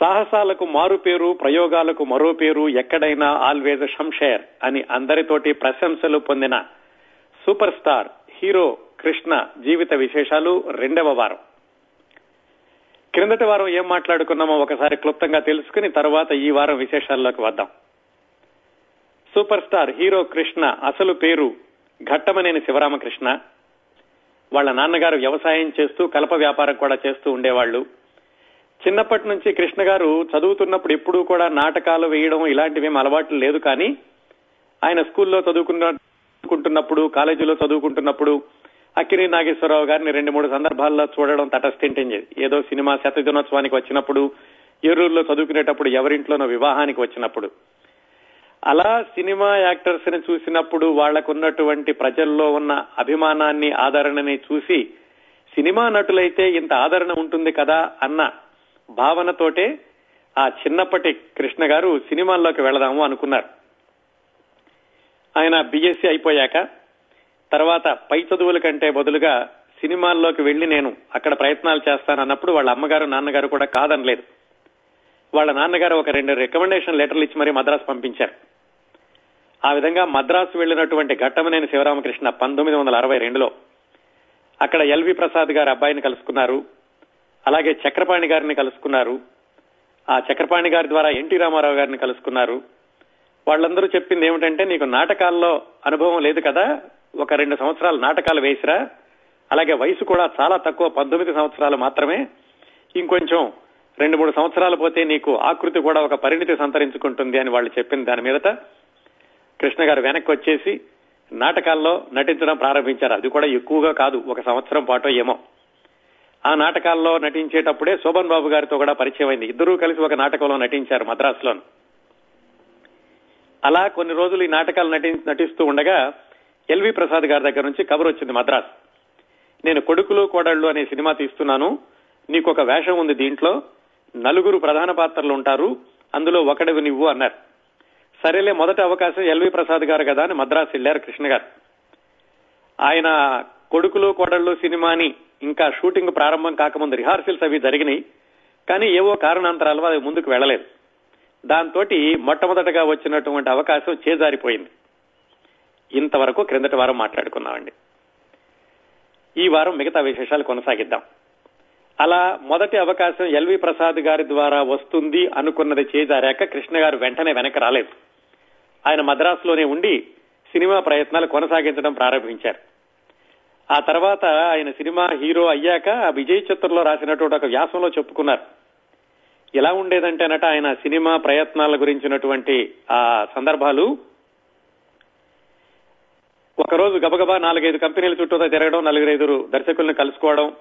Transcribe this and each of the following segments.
సాహసాలకు మారు పేరు ప్రయోగాలకు మరో పేరు ఎక్కడైనా ఆల్వేజ్ షంషేర్ అని అందరితోటి ప్రశంసలు పొందిన సూపర్ స్టార్ హీరో కృష్ణ జీవిత విశేషాలు రెండవ వారం. క్రిందటి వారం ఏం మాట్లాడుకున్నామో ఒకసారి క్లుప్తంగా తెలుసుకుని తర్వాత ఈ వారం విశేషాల్లోకి వద్దాం. సూపర్ స్టార్ హీరో కృష్ణ అసలు పేరు ఘట్టమనేని శివరామకృష్ణ. వాళ్ళ నాన్నగారు వ్యవసాయం చేస్తూ కలప వ్యాపారం కూడా చేస్తూ ఉండేవాళ్ళు చిన్నప్పటి నుంచి కృష్ణ గారు చదువుతున్నప్పుడు ఎప్పుడూ కూడా నాటకాలు వేయడం ఇలాంటివేం అలవాట్లు లేదు కానీ ఆయన స్కూల్లో చదువుకున్నప్పుడు కాలేజీలో చదువుకుంటున్నప్పుడు అక్కిరి నాగేశ్వరరావు గారిని రెండు మూడు సందర్భాల్లో చూడడం తటస్థింటించేది ఏదో సినిమా శత దినోత్సవానికి వచ్చినప్పుడు ఏరూరులో చదువుకునేటప్పుడు ఎవరింట్లోనో వివాహానికి వచ్చినప్పుడు. అలా సినిమా యాక్టర్స్ని చూసినప్పుడు వాళ్ళకున్నటువంటి ప్రజల్లో ఉన్న అభిమానాన్ని ఆదరణని చూసి సినిమా నటులైతే ఇంత ఆదరణ ఉంటుంది కదా అన్న భావనతోటే ఆ చిన్నప్పటి కృష్ణ గారు సినిమాల్లోకి వెళదాము అనుకున్నారు. ఆయన బిఎస్సీ అయిపోయాక తర్వాత పై చదువుల కంటే బదులుగా సినిమాల్లోకి వెళ్ళి నేను అక్కడ ప్రయత్నాలు చేస్తానన్నప్పుడు వాళ్ళ అమ్మగారు నాన్నగారు కూడా కాదనలేదు. వాళ్ళ నాన్నగారు ఒక రెండు రికమెండేషన్ లెటర్లు ఇచ్చి మరీ మద్రాసు పంపించారు. ఆ విధంగా మద్రాసు వెళ్ళినటువంటి ఘట్టమనేని శివరామకృష్ణ పంతొమ్మిది వందల అరవై రెండులో అక్కడ ఎల్వి ప్రసాద్ గారు అబ్బాయిని కలుసుకున్నారు. అలాగే చక్రపాణి గారిని కలుసుకున్నారు. ఆ చక్రపాణి గారి ద్వారా ఎన్టీ రామారావు గారిని కలుసుకున్నారు. వాళ్ళందరూ చెప్పింది ఏమిటంటే నీకు నాటకాల్లో అనుభవం లేదు కదా? ఒక రెండు సంవత్సరాలు నాటకాలు వేసిరా? అలాగే వయసు కూడా చాలా తక్కువ పంతొమ్మిది సంవత్సరాలు మాత్రమే. ఇంకొంచెం రెండు మూడు సంవత్సరాలు పోతే నీకు ఆకృతి కూడా ఒక పరిణితి సంతరించుకుంటుంది అని వాళ్ళు చెప్పిన దాని మీదట కృష్ణ గారు వెనక్కి వచ్చేసి నాటకాల్లో నటించడం ప్రారంభించారు. అది కూడా ఎక్కువగా కాదు ఒక సంవత్సరం పాటు ఏమో. ఆ నాటకాల్లో నటించేటప్పుడే శోభన్ బాబు గారితో కూడా పరిచయం అయింది ఇద్దరూ కలిసి ఒక నాటకంలో నటించారు మద్రాసులో అలా కొన్ని రోజులు ఈ నాటకాలు నటి నటిస్తూ ఉండగా ఎల్వి ప్రసాద్ గారి దగ్గర నుంచి కబర్ వచ్చింది మద్రాస్. నేను కొడుకులు కోడళ్ళు అనే సినిమా తీస్తున్నాను. నీకు ఒక వేషం ఉంది దీంట్లో. నలుగురు ప్రధాన పాత్రలు ఉంటారు. అందులో ఒకడివి నువ్వు అన్నారు. సరేలే మొదటి అవకాశం ఎల్వి ప్రసాద్ గారు కదా అని మద్రాసు వెళ్ళారు కృష్ణ గారు ఆయన కొడుకులు కోడళ్ళు సినిమాని ఇంకా షూటింగ్ ప్రారంభం కాకముందు రిహార్సల్స్ అవి జరిగినాయి కానీ ఏవో కారణాంతరాలు అది ముందుకు వెళ్ళలేదు. దాంతో మొట్టమొదటగా వచ్చినటువంటి అవకాశం చేజారిపోయింది. ఇంతవరకు క్రిందటి వారం మాట్లాడుకున్నామండి. ఈ వారం మిగతా విశేషాలు కొనసాగిద్దాం. అలా మొదటి అవకాశం ఎల్వి ప్రసాద్ గారి ద్వారా వస్తుంది అనుకున్నది చేజారాక కృష్ణ గారు వెంటనే వెనక రాలేదు. ఆయన మద్రాసులోనే ఉండి సినిమా ప్రయత్నాలు కొనసాగించడం ప్రారంభించారు. ఆ తర్వాత ఆయన సినిమా హీరో అయ్యాక విజయ్ చిత్రంలో రాసినటువంటి ఒక వ్యాసంలో చెప్పుకున్నారు. ఎలా ఉండేదంటేనట ఆయన సినిమా ప్రయత్నాల గురించినటువంటి ఆ సందర్భాలు. ఒకరోజు గబగబా నాలుగైదు కంపెనీల చుట్టూ తిరగడం నలుగురైదురు దర్శకుల్ని కలుసుకోవడం.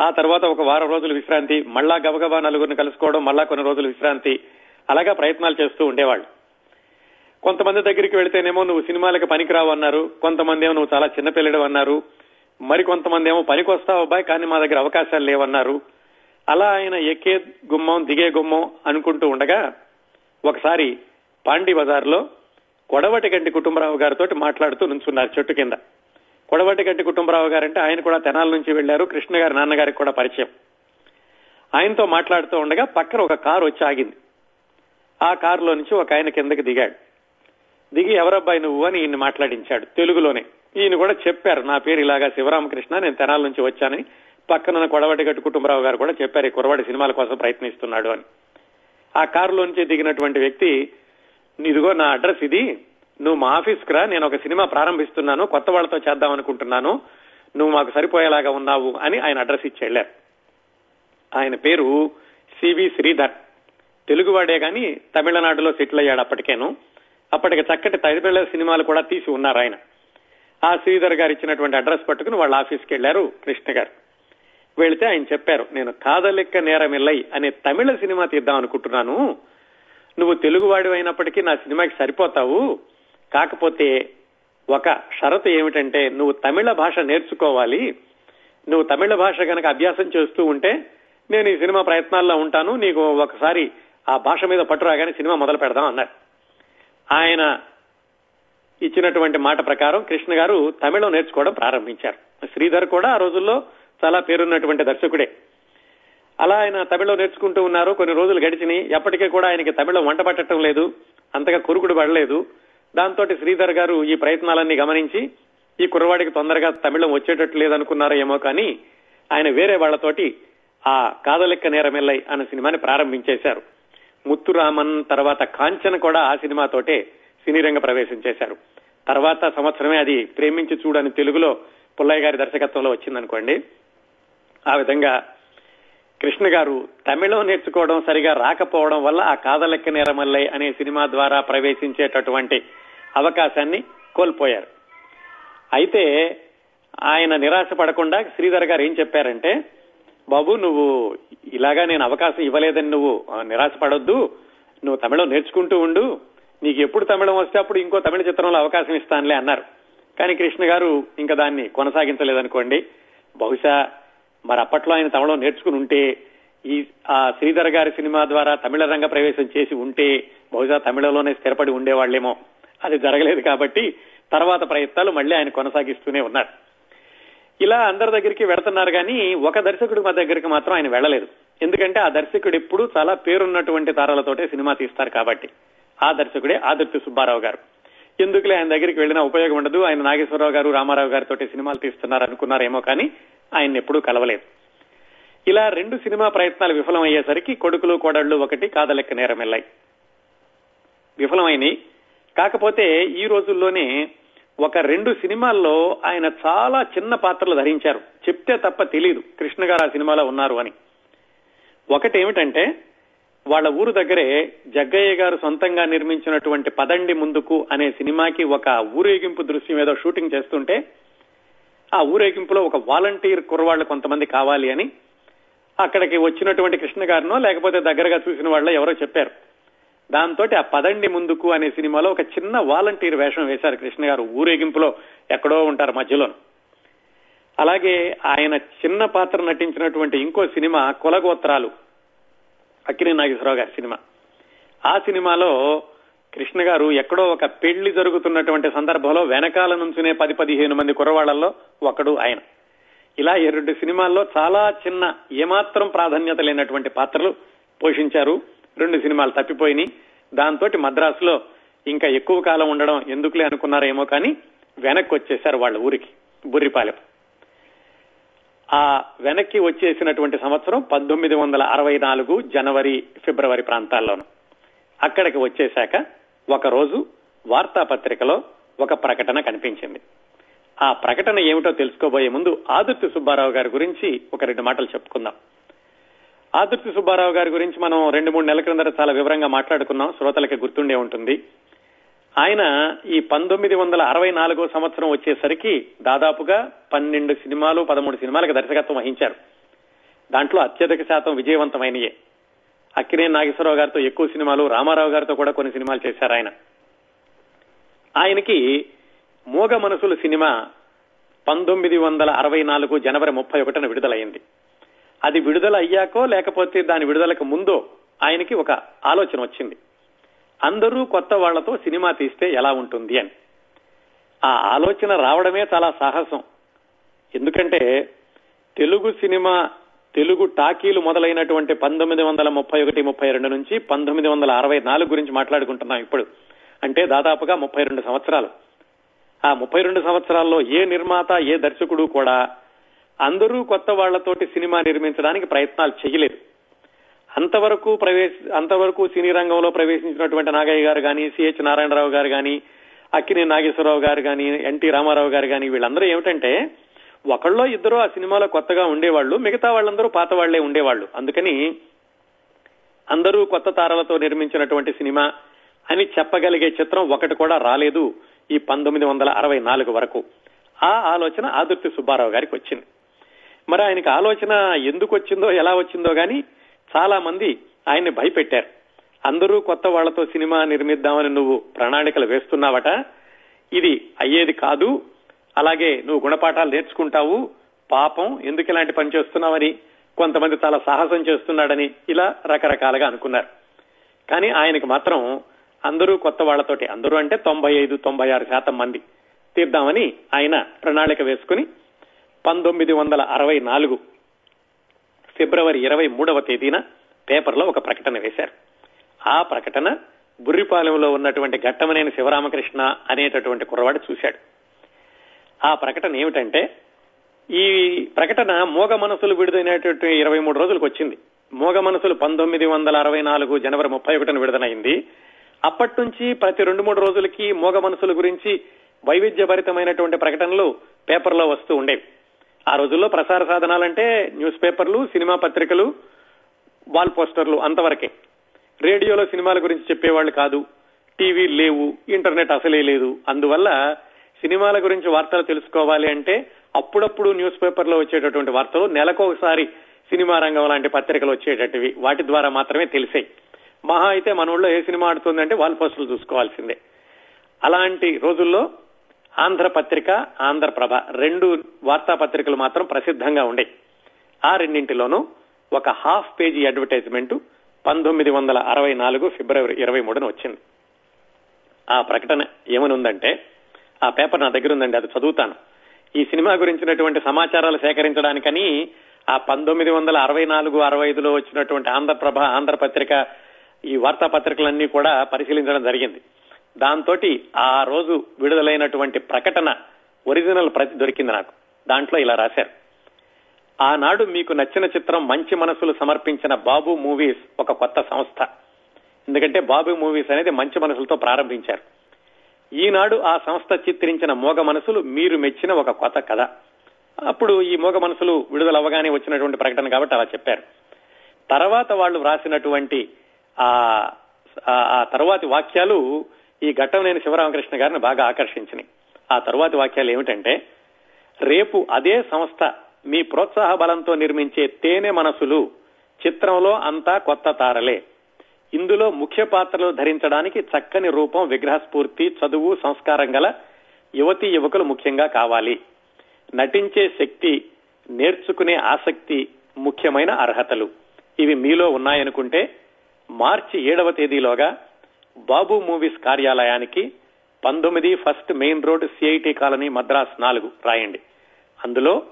ఆ తర్వాత ఒక వారం రోజులు విశ్రాంతి మళ్ళా గబగబా నలుగురిని కలుసుకోవడం మళ్ళా కొన్ని రోజులు విశ్రాంతి. అలాగా ప్రయత్నాలు చేస్తూ ఉండేవాళ్ళు. కొంతమంది దగ్గరికి వెళితేనేమో నువ్వు సినిమాలకు పనికిరావు అన్నారు కొంతమంది ఏమో నువ్వు చాలా చిన్నపిల్లడు అన్నారు మరి కొంతమంది ఏమో పనికొస్తావు అబ్బాయి కానీ మా దగ్గర అవకాశాలు లేవన్నారు. అలా ఆయన ఎక్కే గుమ్మం దిగే గుమ్మం అనుకుంటూ ఉండగా ఒకసారి పాండి బజార్లో కొడవటిగంటి కుటుంబరావు గారితో మాట్లాడుతూ నుంచున్నారు చెట్టు కింద. కొడవటిగంటి కుటుంబరావు గారంటే ఆయన కూడా తెనాల నుంచి వెళ్ళారు కృష్ణ గారి నాన్నగారికి కూడా పరిచయం. ఆయనతో మాట్లాడుతూ ఉండగా పక్కన ఒక కారు వచ్చి ఆగింది. ఆ కారులో నుంచి ఒక ఆయన కిందకి దిగాడు. దిగి ఎవరబ్బాయి నువ్వు? అని ఈయన్ని మాట్లాడించాడు తెలుగులోనే. ఈయన కూడా చెప్పారు నా పేరు ఇలాగా శివరామకృష్ణ నేను తెనాల నుంచి వచ్చానని. పక్కన కొడవటిగట్టు కుటుంబరావు గారు కూడా చెప్పారు ఈ కురవాడి సినిమాల కోసం ప్రయత్నిస్తున్నాడు అని. ఆ కారులో నుంచి దిగినటువంటి వ్యక్తి ఇదిగో నా అడ్రస్ ఇది నువ్వు మా ఆఫీస్కి రా నేను ఒక సినిమా ప్రారంభిస్తున్నాను కొత్త వాళ్ళతో చేద్దాం అనుకుంటున్నాను నువ్వు మాకు సరిపోయేలాగా ఉన్నావు అని ఆయన అడ్రస్ ఇచ్చి వెళ్ళారు. ఆయన పేరు సివి శ్రీధర్. తెలుగువాడే గాని తమిళనాడులో సెటిల్ అయ్యాడు అప్పటికేను. అప్పటికి చక్కటి తదిపిల్ల సినిమాలు కూడా తీసి ఉన్నారు ఆయన. ఆ శ్రీధర్ గారు ఇచ్చినటువంటి అడ్రస్ పట్టుకుని వాళ్ళ ఆఫీస్కి వెళ్ళారు కృష్ణ గారు. వెళితే ఆయన చెప్పారు నేను కాదలెక్క నేరమిల్లై అనే తమిళ సినిమా తీద్దాం అనుకుంటున్నాను. నువ్వు తెలుగువాడి అయినప్పటికీ నా సినిమాకి సరిపోతావు. కాకపోతే ఒక షరతు ఏమిటంటే నువ్వు తమిళ భాష నేర్చుకోవాలి. నువ్వు తమిళ భాష కనుక అభ్యాసం చేస్తూ ఉంటే నేను ఈ సినిమా ప్రయత్నాల్లో ఉంటాను. నీకు ఒకసారి ఆ భాష మీద పట్టు రాగానే సినిమా మొదలు పెడదాం అన్నారు. ఆయన ఇచ్చినటువంటి మాట ప్రకారం కృష్ణ గారు తమిళం నేర్చుకోవడం ప్రారంభించారు. శ్రీధర్ కూడా ఆ రోజుల్లో చాలా పేరున్నటువంటి దర్శకుడే. అలా ఆయన తమిళం నేర్చుకుంటూ ఉన్నారు. కొన్ని రోజులు గడిచినాయి. ఎప్పటికీ కూడా ఆయనకి తమిళం వంట పట్టడం లేదు. అంతగా కురుకుడు పడలేదు. దాంతో శ్రీధర్ గారు ఈ ప్రయత్నాలన్నీ గమనించి ఈ కుర్రవాడికి తొందరగా తమిళం వచ్చేటట్టు లేదనుకున్నారో ఏమో కానీ ఆయన వేరే వాళ్ళతోటి ఆ కాదలెక్క నేరమెల్లై అనే సినిమాని ప్రారంభించేశారు. ముత్తురామన్ తర్వాత కాంచన కూడా ఆ సినిమాతోటే సినీ రంగ ప్రవేశం చేశారు. తర్వాత సంవత్సరమే అది ప్రేమించి చూడని తెలుగులో పుల్లయ్య గారి దర్శకత్వంలో వచ్చిందనుకోండి. ఆ విధంగా కృష్ణ గారు తమిళం నేర్చుకోవడం సరిగా రాకపోవడం వల్ల ఆ కాదలెక్క నేరమల్లై అనే సినిమా ద్వారా ప్రవేశించేటటువంటి అవకాశాన్ని కోల్పోయారు. అయితే ఆయన నిరాశ పడకుండా శ్రీధర్ గారు ఏం చెప్పారంటే బాబు నువ్వు ఇలాగా నేను అవకాశం ఇవ్వలేదని నువ్వు నిరాశ పడొద్దు నువ్వు తమిళం నేర్చుకుంటూ ఉండు. నీకు ఎప్పుడు తమిళం వస్తే అప్పుడు ఇంకో తమిళ చిత్రంలో అవకాశం ఇస్తానులే అన్నారు. కానీ కృష్ణ గారు ఇంకా దాన్ని కొనసాగించలేదనుకోండి. బహుశా మరి అప్పట్లో ఆయన తమిళం నేర్చుకుని ఉంటే ఈ ఆ శ్రీధర్ గారి సినిమా ద్వారా తమిళ రంగ ప్రవేశం చేసి ఉంటే బహుశా తమిళలోనే స్థిరపడి ఉండేవాళ్ళేమో అది జరగలేదు కాబట్టి తర్వాత ప్రయత్నాలు మళ్ళీ ఆయన కొనసాగిస్తూనే ఉన్నారు. ఇలా అందరి దగ్గరికి వెళుతున్నారు కానీ ఒక దర్శకుడి మా దగ్గరికి మాత్రం ఆయన వెళ్ళలేదు. ఎందుకంటే ఆ దర్శకుడు ఎప్పుడు చాలా పేరున్నటువంటి తారాలతోటే సినిమా తీస్తారు కాబట్టి. ఆ దర్శకుడే ఆదిత్య సుబ్బారావు గారు. ఎందుకులే ఆయన దగ్గరికి వెళ్ళినా ఉపయోగం ఉండదు. ఆయన నాగేశ్వరరావు గారు రామారావు గారితో సినిమాలు తీస్తున్నారు అనుకున్నారేమో కానీ ఆయన ఎప్పుడూ కలవలేదు. ఇలా రెండు సినిమా ప్రయత్నాలు విఫలమయ్యేసరికి కొడుకులు కోడళ్ళు ఒకటి కాదలెక్క నేరమెల్లాయి విఫలమైనవి కాకపోతే ఈ రోజుల్లోనే ఒక రెండు సినిమాల్లో ఆయన చాలా చిన్న పాత్రలు ధరించారు. చెప్తే తప్ప తెలియదు కృష్ణ గారు ఆ సినిమాలో ఉన్నారు అని. ఒకటి ఏమిటంటే వాళ్ళ ఊరు దగ్గరే జగ్గయ్య గారు సొంతంగా నిర్మించినటువంటి పదండి ముందుకు అనే సినిమాకి ఒక ఊరేగింపు దృశ్యం ఏదో షూటింగ్ చేస్తుంటే ఆ ఊరేగింపులో ఒక వాలంటీర్ కుర్రవాళ్ళు కొంతమంది కావాలి అని అక్కడికి వచ్చినటువంటి కృష్ణ గారినో లేకపోతే దగ్గరగా చూసిన వాళ్ళ ఎవరో చెప్పారు. దాంతో ఆ పదండి ముందుకు అనే సినిమాలో ఒక చిన్న వాలంటీర్ వేషం వేశారు కృష్ణ గారు ఊరేగింపులో ఎక్కడో ఉంటారు మధ్యలో. అలాగే ఆయన చిన్న పాత్ర నటించినటువంటి ఇంకో సినిమా కులగోత్రాలు. అక్కినే నాగేశ్వరరావు గారి సినిమా. ఆ సినిమాలో కృష్ణ గారు ఎక్కడో ఒక పెళ్ళి జరుగుతున్నటువంటి సందర్భంలో వెనకాల నుంచునే పది పదిహేను మంది కుర్రవాళ్ళలో ఒకడు ఆయన. ఇలా రెండు సినిమాల్లో చాలా చిన్న ఏమాత్రం ప్రాధాన్యత లేనటువంటి పాత్రలు పోషించారు. రెండు సినిమాలు తప్పిపోయినాయి. దాంతో మద్రాసులో ఇంకా ఎక్కువ కాలం ఉండడం ఎందుకులే అనుకున్నారేమో కానీ వెనక్కి వచ్చేశారు వాళ్ళ ఊరికి బుర్రిపాలెం. ఆ వెనక్కి వచ్చేసినటువంటి సంవత్సరం పంతొమ్మిది వందల అరవై నాలుగు జనవరి ఫిబ్రవరి ప్రాంతాల్లోనూ. అక్కడికి వచ్చేశాక ఒక రోజు వార్తాపత్రికలో ఒక ప్రకటన కనిపించింది. ఆ ప్రకటన ఏమిటో తెలుసుకోబోయే ముందు ఆదుర్తి సుబ్బారావు గారి గురించి ఒక రెండు మాటలు చెప్పుకుందాం. ఆదుర్తి సుబ్బారావు గారి గురించి మనం రెండు మూడు నెలల క్రిందట చాలా వివరంగా మాట్లాడుకున్నాం. శ్రోతలకి గుర్తుండే ఉంటుంది. ఆయన ఈ పంతొమ్మిది వందల అరవై నాలుగో సంవత్సరం వచ్చేసరికి దాదాపుగా పన్నెండు సినిమాలు పదమూడు సినిమాలకు దర్శకత్వం వహించారు. దాంట్లో అత్యధిక శాతం విజయవంతమైనయే. అక్కినే నాగేశ్వరరావు గారితో ఎక్కువ సినిమాలు రామారావు గారితో కూడా కొన్ని సినిమాలు చేశారు ఆయన. ఆయనకి మూగ మనసులు సినిమా పంతొమ్మిది వందల అరవై నాలుగు జనవరి ముప్పై ఒకటిన విడుదలైంది అది విడుదల అయ్యాకో లేకపోతే దాని విడుదలకు ముందో ఆయనకి ఒక ఆలోచన వచ్చింది. అందరూ కొత్త వాళ్ళతో సినిమా తీస్తే ఎలా ఉంటుంది అని. ఆ ఆలోచన రావడమే చాలా సాహసం. ఎందుకంటే తెలుగు సినిమా తెలుగు టాకీలు మొదలైనటువంటి పంతొమ్మిది వందల ముప్పై ఒకటి ముప్పై రెండు నుంచి పంతొమ్మిది వందల అరవై నాలుగు గురించి మాట్లాడుకుంటున్నాం ఇప్పుడు. అంటే దాదాపుగా ముప్పై రెండు సంవత్సరాలు. ఆ ముప్పై రెండు సంవత్సరాల్లో ఏ నిర్మాత ఏ దర్శకుడు కూడా అందరూ కొత్త వాళ్ళతోటి సినిమా నిర్మించడానికి ప్రయత్నాలు చేయలేదు. అంతవరకు ప్రవేశ అంతవరకు సినీ రంగంలో ప్రవేశించినటువంటి నాగయ్య గారు కానీ సిహెచ్ నారాయణరావు గారు కానీ అక్కినే నాగేశ్వరరావు గారు కానీ ఎన్టీ రామారావు గారు కానీ వీళ్ళందరూ ఏమిటంటే ఒకళ్ళో ఇద్దరు ఆ సినిమాలో కొత్తగా ఉండేవాళ్ళు మిగతా వాళ్ళందరూ పాత వాళ్ళే ఉండేవాళ్ళు. అందుకని అందరూ కొత్త తారలతో నిర్మించినటువంటి సినిమా అని చెప్పగలిగే చిత్రం ఒకటి కూడా రాలేదు ఈ పంతొమ్మిది వందల అరవై నాలుగు వరకు. ఆ ఆలోచన ఆదుర్తి సుబ్బారావు గారికి వచ్చింది. మరి ఆయనకి ఆలోచన ఎందుకు వచ్చిందో ఎలా వచ్చిందో కానీ చాలా మంది ఆయన్ని భయపెట్టారు. అందరూ కొత్త వాళ్ళతో సినిమా నిర్మిద్దామని నువ్వు ప్రణాళికలు వేస్తున్నావట? ఇది అయ్యేది కాదు. అలాగే నువ్వు గుణపాఠాలు నేర్చుకుంటావు. పాపం ఎందుకు ఇలాంటి పని చేస్తున్నావని కొంతమంది చాలా సాహసం చేస్తున్నాడని ఇలా రకరకాలుగా అనుకున్నారు. కానీ ఆయనకు మాత్రం అందరూ కొత్త వాళ్ళతోటి అందరూ అంటే తొంభై ఐదు తొంభై ఆరు శాతం మంది తీద్దామని ఆయన ప్రణాళిక వేసుకుని పంతొమ్మిది వందల అరవై నాలుగు ఫిబ్రవరి ఇరవై మూడవ తేదీన పేపర్లో ఒక ప్రకటన వేశారు. ఆ ప్రకటన బుర్రిపాలెంలో ఉన్నటువంటి ఘట్టమనేని శివరామకృష్ణ అనేటటువంటి కుర్రవాడు చూశాడు. ఆ ప్రకటన ఏమిటంటే ఈ ప్రకటన మోగ మనసులు విడుదలైనటువంటి ఇరవై మూడు రోజులకు వచ్చింది. మోగ మనసులు పంతొమ్మిది వందల అరవై నాలుగు జనవరి ముప్పై ఒకటిన విడుదలైంది. అప్పటి నుంచి ప్రతి రెండు మూడు రోజులకి మోగ మనసుల గురించి వైవిధ్యభరితమైనటువంటి ప్రకటనలు పేపర్లో వస్తూ ఉండేవి. ఆ రోజుల్లో ప్రసార సాధనాలంటే న్యూస్ పేపర్లు సినిమా పత్రికలు వాల్ పోస్టర్లు అంతవరకే. రేడియోలో సినిమాల గురించి చెప్పేవాళ్ళు కాదు. టీవీ లేవు ఇంటర్నెట్ అసలే లేదు. అందువల్ల సినిమాల గురించి వార్తలు తెలుసుకోవాలి అంటే అప్పుడప్పుడు న్యూస్ పేపర్లో వచ్చేటటువంటి వార్తలు నెలకొకసారి సినిమా రంగం లాంటి పత్రికలు వచ్చేటటువంటివి వాటి ద్వారా మాత్రమే తెలిసాయి. మహా అయితే మన ఊళ్ళో ఏ సినిమా ఆడుతుందంటే వాల్ పోస్టులు చూసుకోవాల్సిందే. అలాంటి రోజుల్లో ఆంధ్ర పత్రిక ఆంధ్రప్రభ రెండు వార్తాపత్రికలు మాత్రం ప్రసిద్ధంగా ఉండే. ఆ రెండింటిలోనూ ఒక హాఫ్ పేజీ అడ్వర్టైజ్మెంట్ పంతొమ్మిది వందల అరవై నాలుగు ఫిబ్రవరి ఇరవై మూడున వచ్చింది. ఆ ప్రకటన ఏమని ఉందంటే ఆ పేపర్ నా దగ్గర ఉందండి అది చదువుతాను. ఈ సినిమా గురించినటువంటి సమాచారాలు సేకరించడానికని ఆ పంతొమ్మిది వందల అరవై నాలుగు అరవై ఐదులో వచ్చినటువంటి ఆంధ్రప్రభ ఆంధ్రపత్రిక ఈ వార్తాపత్రికలన్నీ కూడా పరిశీలించడం జరిగింది. దాంతో ఆ రోజు విడుదలైనటువంటి ప్రకటన ఒరిజినల్ ప్రతి దొరికింది నాకు. దాంట్లో ఇలా రాశారు. ఆనాడు మీకు నచ్చిన చిత్రం మంచి మనసులు సమర్పించిన బాబు మూవీస్ ఒక కొత్త సంస్థ. ఎందుకంటే బాబు మూవీస్ అనేది మంచి మనసులతో ప్రారంభించారు. ఈనాడు ఆ సంస్థ చిత్రించిన మోగ మనసులు మీరు మెచ్చిన ఒక కొత్త కథ. అప్పుడు ఈ మోగ మనసులు విడుదల అవ్వగానే వచ్చినటువంటి ప్రకటన కాబట్టి అలా చెప్పారు. తర్వాత వాళ్ళు వ్రాసినటువంటి ఆ ఆ తర్వాతి వాక్యాలు ఈ ఘట్టం నేను శివరామకృష్ణ గారిని బాగా ఆకర్షించినాయి ఆ తరువాతి వాక్యాలు ఏమిటంటే రేపు అదే సంస్థ మీ ప్రోత్సాహ బలంతో నిర్మించే తేనె మనసులు చిత్రంలో అంతా కొత్త తారలే. ఇందులో ముఖ్య పాత్రలు ధరించడానికి చక్కని రూపం విగ్రహ స్ఫూర్తి చదువు సంస్కారం గల యువతీ యువకులు ముఖ్యంగా కావాలి. నటించే శక్తి నేర్చుకునే ఆసక్తి ముఖ్యమైన అర్హతలు. ఇవి మీలో ఉన్నాయనుకుంటే మార్చి ఏడవ తేదీలోగా బాబు మూవీస్ కార్యాలయానికి పంతొమ్మిది first main road CIT colony Madras నాలుగు రాయండి. అందులో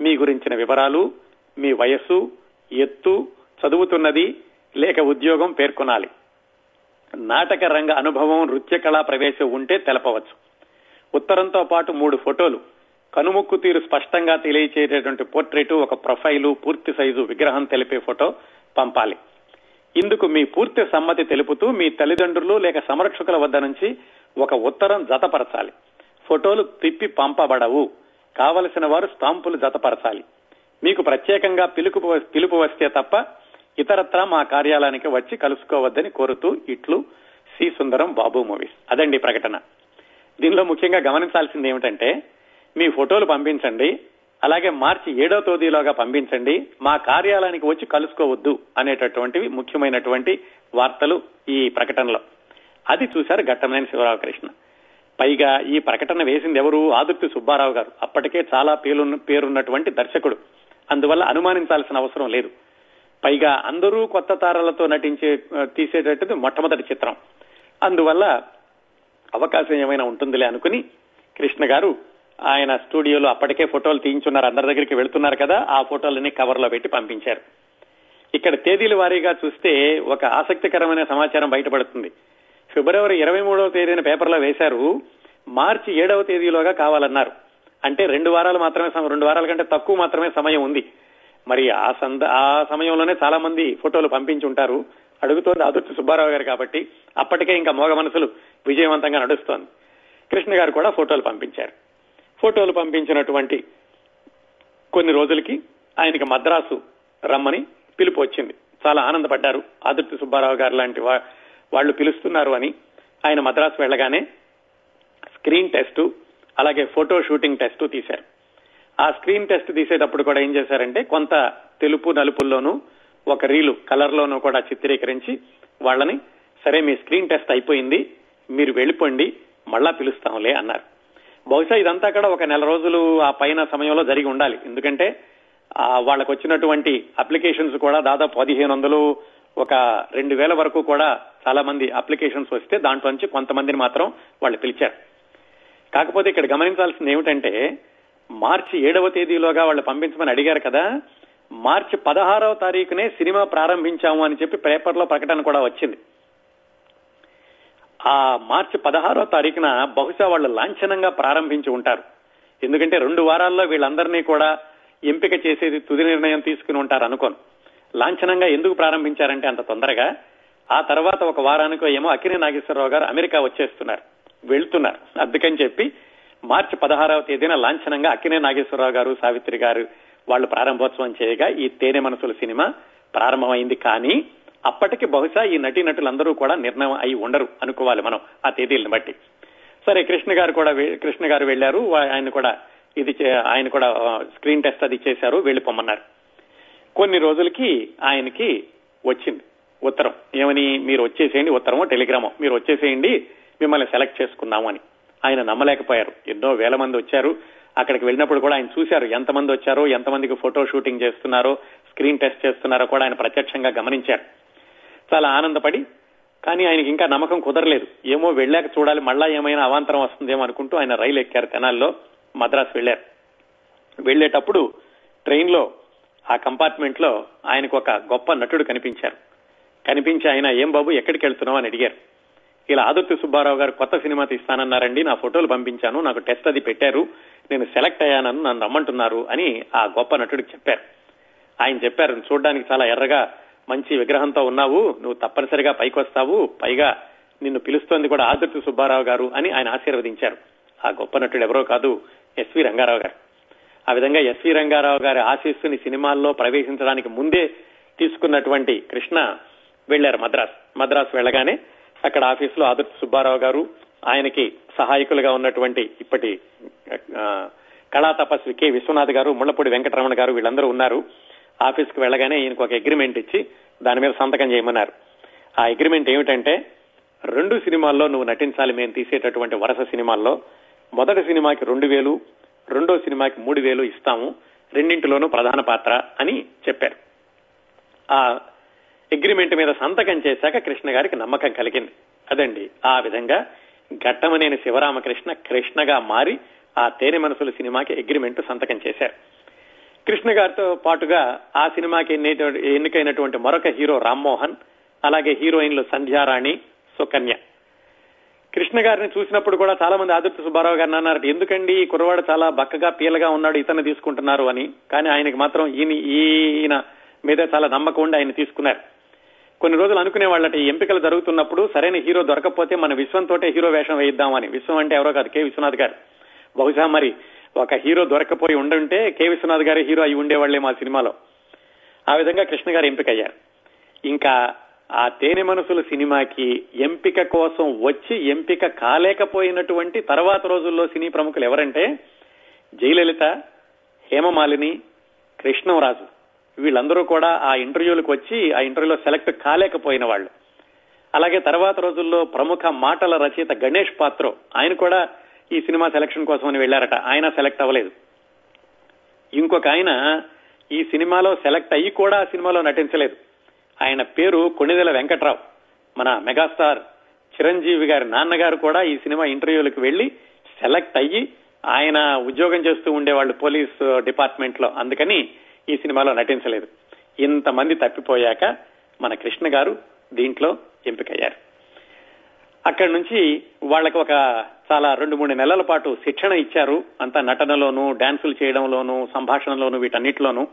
మీ గురించిన వివరాలు మీ వయస్సు ఎత్తు చదువుతున్నది లేక ఉద్యోగం పేర్కొనాలి. నాటక రంగ అనుభవం నృత్య కళా ప్రవేశం ఉంటే తెలపవచ్చు. ఉత్తరంతో పాటు మూడు ఫోటోలు. కనుముక్కు తీరు స్పష్టంగా తెలియచేటటువంటి పోర్ట్రేటు ఒక ప్రొఫైలు పూర్తి సైజు విగ్రహం తెలిపే ఫోటో పంపాలి. ఇందుకు మీ పూర్తి సమ్మతి తెలుపుతూ మీ తల్లిదండ్రులు లేక సంరక్షకుల వద్ద నుంచి ఒక ఉత్తరం జతపరచాలి. ఫోటోలు తిప్పి పంపబడవు. కావలసిన వారు స్టాంపులు జతపరచాలి. మీకు ప్రత్యేకంగా పిలుపు పిలుపు వస్తే తప్ప ఇతరత్రా మా కార్యాలయానికి వచ్చి కలుసుకోవద్దని కోరుతూ ఇట్లు సి. సుందరం బాబు మూవీస్. అదండి ప్రకటన. దీనిలో ముఖ్యంగా గమనించాల్సింది ఏమిటంటే మీ ఫోటోలు పంపించండి. అలాగే మార్చి ఏడో తేదీలోగా పంపించండి. మా కార్యాలయానికి వచ్చి కలుసుకోవద్దు అనేటటువంటివి ముఖ్యమైనటువంటి వార్తలు ఈ ప్రకటనలో. అది చూశారు ఘట్టమైన శివరామకృష్ణ. పైగా ఈ ప్రకటన వేసింది ఎవరు? ఆదుర్తి సుబ్బారావు గారు. అప్పటికే చాలా పేరున్న పేరున్నటువంటి దర్శకుడు. అందువల్ల అనుమానించాల్సిన అవసరం లేదు. పైగా అందరూ కొత్త తారలతో నటించే తీసేటట్టు మొట్టమొదటి చిత్రం. అందువల్ల అవకాశం ఏమైనా ఉంటుందిలే అనుకుని కృష్ణ గారు ఆయన స్టూడియోలో అప్పటికే ఫోటోలు తీయించున్నారు. అందరి దగ్గరికి వెళ్తున్నారు కదా ఆ ఫోటోలన్నీ కవర్లో పెట్టి పంపించారు. ఇక్కడ తేదీల వారీగా చూస్తే ఒక ఆసక్తికరమైన సమాచారం బయటపడుతుంది. ఫిబ్రవరి ఇరవై మూడవ తేదీన పేపర్లో వేశారు మార్చి ఏడవ తేదీలోగా కావాలన్నారు. అంటే రెండు వారాలు మాత్రమే రెండు వారాల కంటే తక్కువ మాత్రమే సమయం ఉంది. మరి ఆ సంద ఆ సమయంలోనే చాలా మంది ఫోటోలు పంపించి ఉంటారు. అడుగుతోంది అదుర్తి సుబ్బారావు గారు కాబట్టి అప్పటికే ఇంకా మోగ మనసులు విజయవంతంగా నడుస్తోంది. కృష్ణ గారు కూడా ఫోటోలు పంపించారు. ఫోటోలు పంపించినటువంటి కొన్ని రోజులకి ఆయనకి మద్రాసు రమ్మని పిలుపు వచ్చింది. చాలా ఆనందపడ్డారు. ఆదిత్య సుబ్బారావు గారు లాంటి వాళ్ళు పిలుస్తున్నారు అని ఆయన మద్రాసు వెళ్ళగానే స్క్రీన్ టెస్ట్ అలాగే ఫోటో షూటింగ్ టెస్ట్ తీశారు. ఆ స్క్రీన్ టెస్ట్ తీసేటప్పుడు కూడా ఏం చేశారంటే కొంత తెలుపు నలుపుల్లోనూ ఒక రీలు కలర్ లోనూ కూడా చిత్రీకరించి వాళ్ళని సరే మీ స్క్రీన్ టెస్ట్ అయిపోయింది మీరు వెళ్ళిపోండి మళ్ళా పిలుస్తాంలే అన్నారు. బహుశా ఇదంతా కూడా ఒక నెల రోజులు ఆ పైన సమయంలో జరిగి ఉండాలి. ఎందుకంటే వాళ్ళకు వచ్చినటువంటి అప్లికేషన్స్ కూడా దాదాపు పదిహేను వందలు ఒక రెండు వేల వరకు కూడా చాలా మంది అప్లికేషన్స్ వస్తే దాంట్లో నుంచి కొంతమందిని మాత్రం వాళ్ళు పిలిచారు. కాకపోతే ఇక్కడ గమనించాల్సింది ఏమిటంటే మార్చి ఏడవ తేదీలోగా వాళ్ళు పంపించమని అడిగారు కదా మార్చి పదహారవ తారీఖునే సినిమా ప్రారంభించాము అని చెప్పి పేపర్లో ప్రకటన కూడా వచ్చింది. ఆ మార్చి పదహారో తారీఖున బహుశా వాళ్ళు లాంఛనంగా ప్రారంభించి ఉంటారు. ఎందుకంటే రెండు వారాల్లో వీళ్ళందరినీ కూడా ఎంపిక చేసేది తుది నిర్ణయం తీసుకుని ఉంటారు అనుకోను. లాంఛనంగా ఎందుకు ప్రారంభించారంటే అంత తొందరగా ఆ తర్వాత ఒక వారానికో ఏమో అకినే నాగేశ్వరరావు గారు అమెరికా వచ్చేస్తున్నారు వెళ్తున్నారు. అందుకని చెప్పి మార్చి పదహారవ తేదీన లాంఛనంగా అక్కినే నాగేశ్వరరావు గారు సావిత్రి గారు వాళ్ళు ప్రారంభోత్సవం చేయగా ఈ తేనె మనసుల సినిమా ప్రారంభమైంది. కానీ అప్పటికి బహుశా ఈ నటీనటులందరూ కూడా నిర్ణయం అయి ఉండరు అనుకోవాలి మనం ఆ తేదీలను బట్టి. సరే కృష్ణ గారు కూడా కృష్ణ గారు వెళ్ళారు ఆయన కూడా ఇది ఆయన కూడా స్క్రీన్ టెస్ట్ అది చేశారు వెళ్ళిపోమన్నారు. కొన్ని రోజులకి ఆయనకి వచ్చింది ఉత్తరం. ఏమని మీరు వచ్చేసేయండి ఉత్తరమో టెలిగ్రామో. మీరు వచ్చేసేయండి మిమ్మల్ని సెలెక్ట్ చేసుకున్నాము అని. ఆయన నమ్మలేకపోయారు. ఎన్నో వేల మంది వచ్చారు. అక్కడికి వెళ్ళినప్పుడు కూడా ఆయన చూశారు ఎంతమంది వచ్చారో ఎంతమందికి ఫోటో షూటింగ్ చేస్తున్నారో స్క్రీన్ టెస్ట్ చేస్తున్నారో కూడా ఆయన ప్రత్యక్షంగా గమనించారు. చాలా ఆనందపడి కానీ ఆయనకి ఇంకా నమ్మకం కుదరలేదు. ఏమో వెళ్ళాక చూడాలి మళ్ళా ఏమైనా అవాంతరం వస్తుందేమో అనుకుంటూ ఆయన రైలు ఎక్కారు తెనాల్లో మద్రాసు వెళ్ళారు. వెళ్ళేటప్పుడు ట్రైన్లో ఆ కంపార్ట్మెంట్లో ఆయనకు ఒక గొప్ప నటుడు కనిపించారు. కనిపించి ఆయన ఏం బాబు ఎక్కడికి వెళ్తున్నావు? అని అడిగారు. ఇలా ఆదుర్తి సుబ్బారావు గారు కొత్త సినిమా తీస్తానన్నారండి నా ఫోటోలు పంపించాను నాకు టెస్ట్ అది పెట్టారు నేను సెలెక్ట్ అయ్యానని నన్ను రమ్మంటున్నారు అని ఆ గొప్ప నటుడికి చెప్పారు. ఆయన చెప్పారు చూడడానికి చాలా ఎర్రగా మంచి విగ్రహంతో ఉన్నావు నువ్వు తప్పనిసరిగా పైకి వస్తావు పైగా నిన్ను పిలుస్తోంది కూడా ఆదుర్తి సుబ్బారావు గారు అని ఆయన ఆశీర్వదించారు. ఆ గొప్ప నటుడు ఎవరో కాదు ఎస్వి రంగారావు గారు. ఆ విధంగా ఎస్వి రంగారావు గారి ఆశీస్సుని సినిమాల్లో ప్రవేశించడానికి ముందే తీసుకున్నటువంటి కృష్ణ వెళ్ళారు మద్రాస్. మద్రాస్ వెళ్ళగానే అక్కడ ఆఫీసులో ఆదుర్తి సుబ్బారావు గారు ఆయనకి సహాయకులుగా ఉన్నటువంటి ఇప్పటి కళా తపస్వి కె. విశ్వనాథ్ గారు ముళ్ళపూడి వెంకటరమణ గారు వీళ్ళందరూ ఉన్నారు. ఆఫీస్కి వెళ్ళగానే ఈయనకు ఒక అగ్రిమెంట్ ఇచ్చి దాని మీద సంతకం చేయమన్నారు. ఆ అగ్రిమెంట్ ఏమిటంటే రెండు సినిమాల్లో నువ్వు నటించాలి మేము తీసేటటువంటి వరుస సినిమాల్లో మొదటి సినిమాకి రెండు వేలు రెండో సినిమాకి మూడు వేలు ఇస్తాము రెండింటిలోనూ ప్రధాన పాత్ర అని చెప్పారు. ఆ అగ్రిమెంట్ మీద సంతకం చేశాక కృష్ణ గారికి నమ్మకం కలిగింది. అదండి ఆ విధంగా ఘట్టమనేని శివరామకృష్ణ కృష్ణగా మారి ఆ తేనె మనసుల సినిమాకి అగ్రిమెంట్ సంతకం చేశారు. కృష్ణ గారితో పాటుగా ఆ సినిమాకి ఎన్నికైనటువంటి మరొక హీరో రామ్మోహన్ అలాగే హీరోయిన్లు సంధ్యారాణి సుకన్య. కృష్ణ గారిని చూసినప్పుడు కూడా చాలా మంది ఆదిత్య సుబ్బారావు గారిని అన్నారు ఎందుకండి ఈ కుర్రవాడు చాలా బక్కగా పీలగా ఉన్నాడు ఇతను తీసుకుంటున్నారు అని. కానీ ఆయనకి మాత్రం ఈయన ఈయన మీద చాలా నమ్మకం ఉండి ఆయన తీసుకున్నారు. కొన్ని రోజులు అనుకునే వాళ్ళట ఎంపికలు జరుగుతున్నప్పుడు సరైన హీరో దొరకకపోతే మన విశ్వంతోటే హీరో వేషం వేయిద్దామని విశ్వం అంటే ఎవరో కాదు కే. విశ్వనాథ్ గారు. బహుశా మరి ఒక హీరో దొరకపోయి ఉండుంటే కె. విశ్వనాథ్ గారి హీరో అయి ఉండేవాళ్ళే మా సినిమాలో. ఆ విధంగా కృష్ణ గారు ఎంపిక అయ్యారు ఇంకా ఆ తేనె మనసుల సినిమాకి ఎంపిక కోసం వచ్చి ఎంపిక కాలేకపోయినటువంటి తర్వాత రోజుల్లో సినీ ప్రముఖులు ఎవరంటే జయలలిత హేమమాలిని కృష్ణంరాజు. వీళ్ళందరూ కూడా ఆ ఇంటర్వ్యూలకు వచ్చి ఆ ఇంటర్వ్యూలో సెలెక్ట్ కాలేకపోయిన వాళ్ళు. అలాగే తర్వాత రోజుల్లో ప్రముఖ మాటల రచయిత గణేష్ పాత్రో ఆయన కూడా ఈ సినిమా సెలక్షన్ కోసం అని వెళ్ళారట ఆయన సెలెక్ట్ అవ్వలేదు. ఇంకొక ఆయన ఈ సినిమాలో సెలెక్ట్ అయ్యి కూడా ఆ సినిమాలో నటించలేదు. ఆయన పేరు కొణిదెల వెంకట్రావు. మన మెగాస్టార్ చిరంజీవి గారి నాన్నగారు కూడా ఈ సినిమా ఇంటర్వ్యూలకు వెళ్ళి సెలెక్ట్ అయ్యి ఆయన ఉద్యోగం చేస్తూ ఉండేవాళ్ళు పోలీస్ డిపార్ట్మెంట్లో అందుకని ఈ సినిమాలో నటించలేదు. ఇంతమంది తప్పిపోయాక మన కృష్ణ గారు దీంట్లో ఎంపికయ్యారు. అక్కడి నుంచి వాళ్ళకి ఒక చాలా రెండు మూడు నెలల పాటు శిక్షణ ఇచ్చారు. అంత నటనలోను డాన్సులు చేయడంలోను సంభాషణలోను వీటన్నిటిలోను.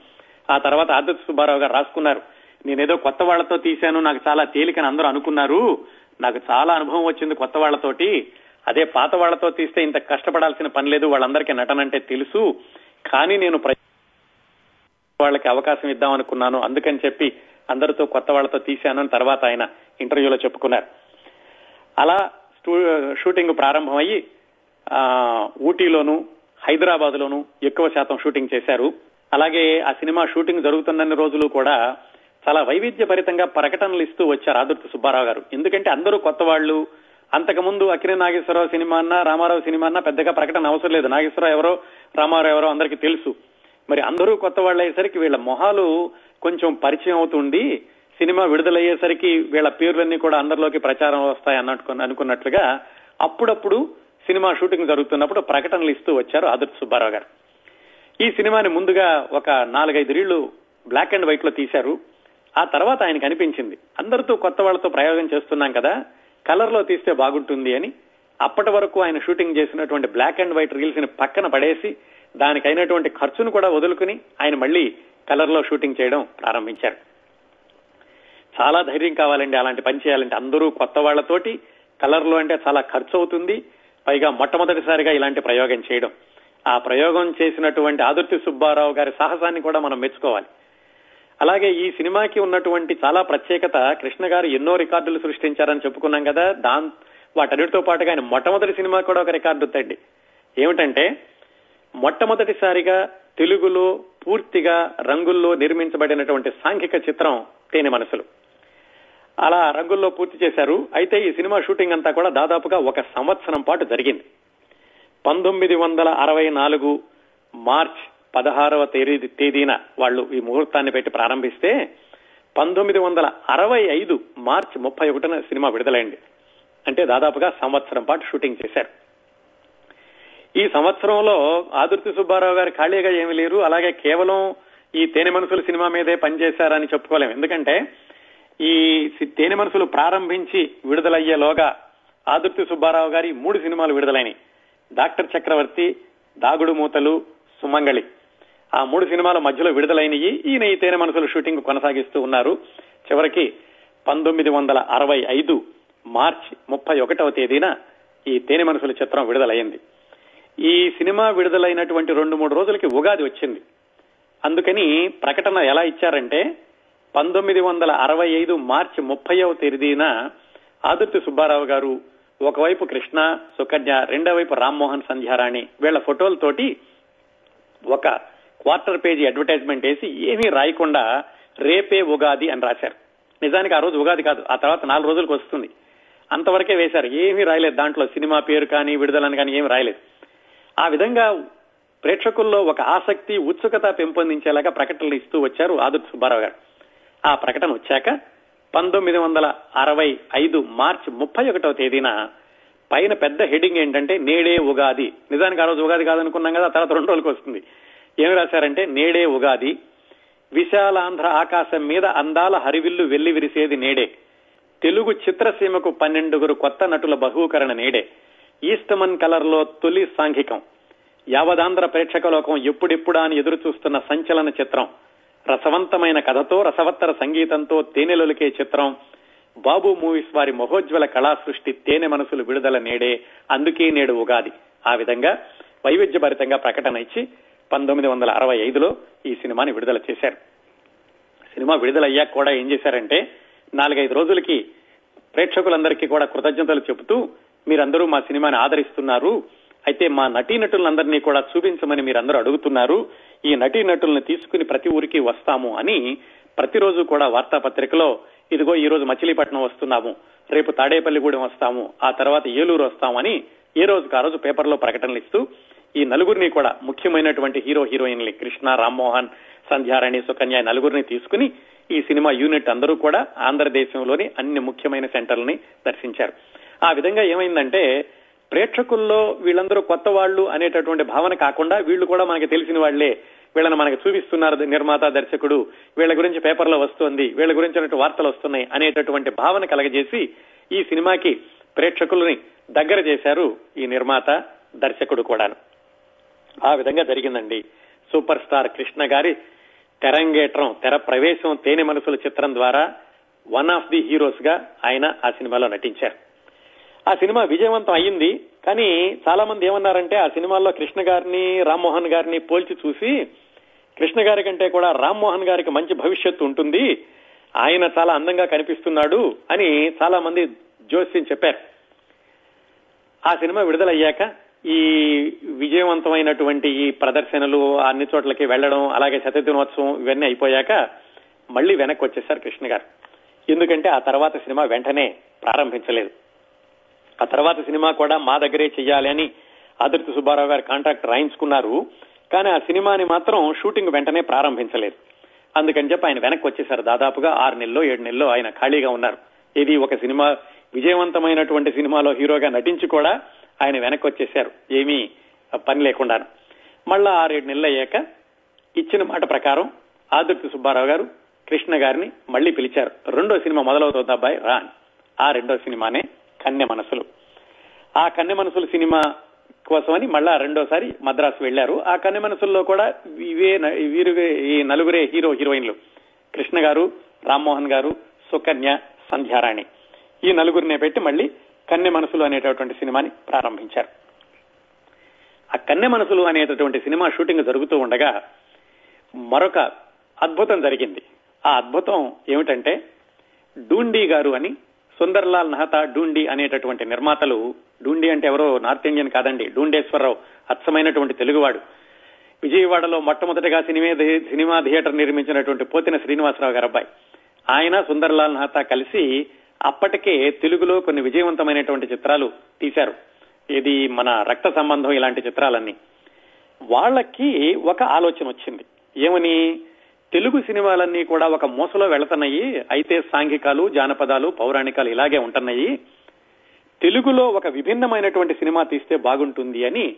ఆ తర్వాత ఆదిత్య సుబ్బారావు గారు రాసుకున్నారు. నేనేదో కొత్త వాళ్ళతో తీశాను నాకు చాలా తేలికని అందరూ అనుకున్నారు. నాకు చాలా అనుభవం వచ్చింది కొత్త వాళ్ళతోటి అదే పాత వాళ్ళతో తీస్తే ఇంత కష్టపడాల్సిన పని లేదు వాళ్ళందరికీ నటన అంటే తెలుసు. కానీ నేను వాళ్ళకి అవకాశం ఇద్దాం అనుకున్నాను. అందుకని చెప్పి అందరితో కొత్త వాళ్ళతో తీశాను అని తర్వాత ఆయన ఇంటర్వ్యూలో చెప్పుకున్నారు. అలా షూటింగ్ ప్రారంభమయ్యి ఊటీలోను హైదరాబాద్ లోను ఎక్కువ శాతం షూటింగ్ చేశారు. అలాగే ఆ సినిమా షూటింగ్ జరుగుతున్న రోజులు కూడా చాలా వైవిధ్యభరితంగా ప్రకటనలు ఇస్తూ వచ్చారు ఆదుర్తి సుబ్బారావు గారు. ఎందుకంటే అందరూ కొత్త వాళ్ళు. అంతకుముందు అకినే నాగేశ్వరరావు సినిమా అన్నా రామారావు సినిమా అన్నా పెద్దగా ప్రకటన అవసరం లేదు. నాగేశ్వరరావు ఎవరో రామారావు ఎవరో అందరికీ తెలుసు. మరి అందరూ కొత్త వాళ్ళు అయ్యేసరికి వీళ్ళ మొహాలు కొంచెం పరిచయం అవుతుంది సినిమా విడుదలయ్యేసరికి వీళ్ళ పేర్లన్నీ కూడా అందరిలోకి ప్రచారం వస్తాయి అన్నట్టు అనుకున్నట్లుగా అప్పుడప్పుడు సినిమా షూటింగ్ జరుగుతున్నప్పుడు ప్రకటనలు ఇస్తూ వచ్చారు ఆదుర్తి సుబ్బారావు గారు. ఈ సినిమాని ముందుగా ఒక నాలుగైదు రీళ్ళు బ్లాక్ అండ్ వైట్లో తీశారు. ఆ తర్వాత ఆయనకు అనిపించింది. అందరితో కొత్త వాళ్ళతో ప్రయోగం చేస్తున్నాం కదా కలర్లో తీస్తే బాగుంటుంది అని. అప్పటి వరకు ఆయన షూటింగ్ చేసినటువంటి బ్లాక్ అండ్ వైట్ రీల్స్ని పక్కన పడేసి దానికైనటువంటి ఖర్చును కూడా వదులుకుని ఆయన మళ్ళీ కలర్లో షూటింగ్ చేయడం ప్రారంభించారు. చాలా ధైర్యం కావాలండి అలాంటి పని చేయాలంటే. అందరూ కొత్త వాళ్ళతోటి కలర్లో అంటే చాలా ఖర్చు అవుతుంది పైగా మొట్టమొదటిసారిగా ఇలాంటి ప్రయోగం చేయడం. ఆ ప్రయోగం చేసినటువంటి ఆదుర్తి సుబ్బారావు గారి సాహసాన్ని కూడా మనం మెచ్చుకోవాలి. అలాగే ఈ సినిమాకి ఉన్నటువంటి చాలా ప్రత్యేకత కృష్ణ గారు ఎన్నో రికార్డులు సృష్టించారని చెప్పుకున్నాం కదా. దాని వాటన్నిటితో పాటుగా ఆయన మొట్టమొదటి సినిమా కూడా ఒక రికార్డు తండి ఏమిటంటే మొట్టమొదటిసారిగా తెలుగులో పూర్తిగా రంగుల్లో నిర్మించబడినటువంటి సాంఘిక చిత్రం తేనె మనసులు. అలా రంగుల్లో పూర్తి చేశారు. అయితే ఈ సినిమా షూటింగ్ అంతా కూడా దాదాపుగా ఒక సంవత్సరం పాటు జరిగింది. పంతొమ్మిది వందల అరవై నాలుగు మార్చ్ పదహారవ తేదీ తేదీన వాళ్ళు ఈ ముహూర్తాన్ని పెట్టి ప్రారంభిస్తే పంతొమ్మిది వందల అరవై ఐదు మార్చ్ ముప్పై ఒకటిన సినిమా విడుదలైంది. అంటే దాదాపుగా సంవత్సరం పాటు షూటింగ్ చేశారు. ఈ సంవత్సరంలో ఆదుర్తి సుబ్బారావు గారు ఖాళీగా ఏమి లేరు. అలాగే కేవలం ఈ తేనె మనుషుల సినిమా మీదే పనిచేశారని చెప్పుకోలేము. ఎందుకంటే ఈ తేనె మనసులు ప్రారంభించి విడుదలయ్యేలోగా ఆదుర్తి సుబ్బారావు గారి మూడు సినిమాలు విడుదలైనవి డాక్టర్ చక్రవర్తి దాగుడు మూతలు సుమంగళి. ఆ మూడు సినిమాల మధ్యలో విడుదలైనవి ఈయన ఈ తేనె మనసులు షూటింగ్ కొనసాగిస్తూ ఉన్నారు. చివరికి పంతొమ్మిది వందల అరవై ఐదు మార్చి ముప్పై ఒకటవ తేదీన ఈ తేనె మనసుల చిత్రం విడుదలైంది ఈ సినిమా విడుదలైనటువంటి రెండు మూడు రోజులకి ఉగాది వచ్చింది. అందుకని ప్రకటన ఎలా ఇచ్చారంటే పంతొమ్మిది వందల అరవై ఐదు మార్చి ముప్పైవ తేదీన ఆదుర్తి సుబ్బారావు గారు ఒకవైపు కృష్ణ సుకన్య రెండో వైపు రామ్మోహన్ సంధ్యారాణి వీళ్ళ ఫోటోలతోటి ఒక క్వార్టర్ పేజీ అడ్వర్టైజ్మెంట్ వేసి ఏమీ రాయకుండా రేపే ఉగాది అని రాశారు. నిజానికి ఆ రోజు ఉగాది కాదు ఆ తర్వాత నాలుగు రోజులకు వస్తుంది. అంతవరకే వేశారు ఏమీ రాయలేదు దాంట్లో సినిమా పేరు కానీ విడుదలని కానీ ఏమీ రాయలేదు. ఆ విధంగా ప్రేక్షకుల్లో ఒక ఆసక్తి ఉత్సుకత పెంపొందించేలాగా ప్రకటనలు ఇస్తూ వచ్చారు ఆదుర్తి సుబ్బారావు గారు. ఆ ప్రకటన వచ్చాక పంతొమ్మిది వందల అరవై ఐదు మార్చి ముప్పై ఒకటవ తేదీన పైన పెద్ద హెడింగ్ ఏంటంటే నేడే ఉగాది. నిజానికి ఆ రోజు ఉగాది కాదనుకున్నాం కదా తర్వాత రెండు రోజులకు వస్తుంది. ఏమి రాశారంటే నేడే ఉగాది. విశాలాంధ్ర ఆకాశం మీద అందాల హరివిల్లు వెళ్ళి విరిసేది నేడే. తెలుగు చిత్రసీమకు పన్నెండుగురు కొత్త నటుల బహూకరణ నేడే. ఈస్టమన్ కలర్లో తొలి సాంఘికం. యావదాంధ్ర ప్రేక్షక లోకం ఎప్పుడెప్పుడా అని ఎదురు చూస్తున్న సంచలన చిత్రం. రసవంతమైన కథతో రసవత్తర సంగీతంతో తేనెలొలికే చిత్రం. బాబు మూవీస్ వారి మహోజ్వల కళా సృష్టి తేనె మనసులు విడుదల నేడే అందుకే నేడు ఉగాది. ఆ విధంగా వైవిధ్యభరితంగా ప్రకటన ఇచ్చి పంతొమ్మిది వందల అరవై ఐదులో ఈ సినిమాని విడుదల చేశారు. సినిమా విడుదలయ్యాక కూడా ఏం చేశారంటే నాలుగైదు రోజులకి ప్రేక్షకులందరికీ కూడా కృతజ్ఞతలు చెబుతూ మీరందరూ మా సినిమాని ఆదరిస్తున్నారు. అయితే మా నటీనటులందరినీ కూడా చూపించమని మీరందరూ అడుగుతున్నారు. ఈ నటీనటుల్ని తీసుకుని ప్రతి ఊరికి వస్తాము అని ప్రతిరోజు కూడా వార్తాపత్రికలో ఇదిగో ఈ రోజు మచిలీపట్నం వస్తున్నాము రేపు తాడేపల్లిగూడెం వస్తాము ఆ తర్వాత ఏలూరు వస్తామని ఏ రోజుకు ఆ రోజు పేపర్లో ప్రకటనలు ఇస్తూ ఈ నలుగురిని కూడా ముఖ్యమైనటువంటి హీరో హీరోయిన్లు కృష్ణ రామ్మోహన్ సంధ్యారాణి సుకన్య నలుగురిని తీసుకుని ఈ సినిమా యూనిట్ అందరూ కూడా ఆంధ్రదేశంలోని అన్ని ముఖ్యమైన సెంటర్లని దర్శించారు. ఆ విధంగా ఏమైందంటే ప్రేక్షకుల్లో వీళ్ళందరూ కొత్త వాళ్ళు అనేటటువంటి భావన కాకుండా వీళ్ళు కూడా మనకి తెలిసిన వాళ్ళే వీళ్ళని మనకి చూపిస్తున్నారు నిర్మాత దర్శకుడు. వీళ్ళ గురించి పేపర్లో వస్తుంది. వీళ్ళ గురించి వార్తలు వస్తున్నాయి అనేటటువంటి భావన కలగజేసి ఈ సినిమాకి ప్రేక్షకులని దగ్గర చేశారు ఈ నిర్మాత దర్శకుడు కూడాను. ఆ విధంగా జరిగిందండి. సూపర్ స్టార్ కృష్ణ గారి తెరంగేట్రం తెర ప్రవేశం తేనె మనసుల చిత్రం ద్వారా వన్ ఆఫ్ ది హీరోస్గా ఆయన ఆ సినిమాలో నటించారు. ఆ సినిమా విజయవంతం అయ్యింది కానీ చాలా మంది ఏమన్నారంటే ఆ సినిమాల్లో కృష్ణ గారిని రామ్మోహన్ గారిని పోల్చి చూసి కృష్ణ గారి కంటే కూడా రామ్మోహన్ గారికి మంచి భవిష్యత్తు ఉంటుంది. ఆయన చాలా అందంగా కనిపిస్తున్నాడు అని చాలా మంది జోస్యం చెప్పారు. ఆ సినిమా విడుదలయ్యాక ఈ విజయవంతమైనటువంటి ఈ ప్రదర్శనలు అన్ని చోట్లకి వెళ్ళడం అలాగే శతదినోత్సవం ఇవన్నీ అయిపోయాక మళ్ళీ వెనక్కి వచ్చేసారు కృష్ణ గారు. ఎందుకంటే ఆ తర్వాత సినిమా వెంటనే ప్రారంభించలేదు. ఆ తర్వాత సినిమా కూడా మా దగ్గరే చెయ్యాలి అని ఆదిత్య సుబ్బారావు గారు కాంట్రాక్ట్ రాయించుకున్నారు. కానీ ఆ సినిమాని మాత్రం షూటింగ్ వెంటనే ప్రారంభించలేదు. అందుకని చెప్పి ఆయన వెనక్కి వచ్చేసారు దాదాపుగా ఆరు నెలలో ఏడు నెలలో ఆయన ఖాళీగా ఉన్నారు. ఇది ఒక సినిమా విజయవంతమైనటువంటి సినిమాలో హీరోగా నటించి కూడా ఆయన వెనక్కి వచ్చేశారు. ఏమీ పని లేకుండా మళ్ళా ఆరేడు నెలలు అయ్యాక ఇచ్చిన మాట ప్రకారం ఆదుర్తి సుబ్బారావు గారు కృష్ణ గారిని మళ్ళీ పిలిచారు. రెండో సినిమా మొదలవుతుంది అబ్బాయి రాన్ ఆ రెండో సినిమానే కన్నె మనసులు. ఆ కన్య మనసులు సినిమా కోసమని మళ్ళా రెండోసారి మద్రాసు వెళ్ళారు ఆ కన్నె మనసుల్లో కూడా ఇవే వీరు ఈ నలుగురే హీరో హీరోయిన్లు. కృష్ణ గారు రామ్మోహన్ గారు సుకన్య సంధ్యారాణి. ఈ నలుగురినే పెట్టి మళ్ళీ కన్నె మనసులు అనేటటువంటి సినిమాని ప్రారంభించారు. ఆ కన్నె మనసులు అనేటటువంటి సినిమా షూటింగ్ జరుగుతూ ఉండగా మరొక అద్భుతం జరిగింది. ఆ అద్భుతం ఏమిటంటే డూండి గారు అని సుందర్లాల్ నహతా డూండి అనేటటువంటి నిర్మాతలు డూండి అంటే ఎవరో నార్త్ ఇండియన్ కాదండి డూండేశ్వరరావు అచ్చమైనటువంటి తెలుగువాడు. విజయవాడలో మొట్టమొదటిగా సినిమా సినిమా థియేటర్ నిర్మించినటువంటి పోతిన శ్రీనివాసరావు గారు అబ్బాయి ఆయన సుందర్లాల్ నహతా కలిసి అప్పటికే తెలుగులో కొన్ని విజయవంతమైనటువంటి చిత్రాలు తీశారు. ఇది మన రక్త సంబంధం ఇలాంటి చిత్రాలన్నీ. వాళ్ళకి ఒక ఆలోచన వచ్చింది. ఏమని? తెలుగు సినిమాలన్నీ కూడా ఒక మూసలో వెళుతున్నాయి అయితే సాంఘికాలు జానపదాలు పౌరాణికాలు ఇలాగే ఉంటున్నాయి. తెలుగులో ఒక విభిన్నమైనటువంటి సినిమా తీస్తే బాగుంటుంది అని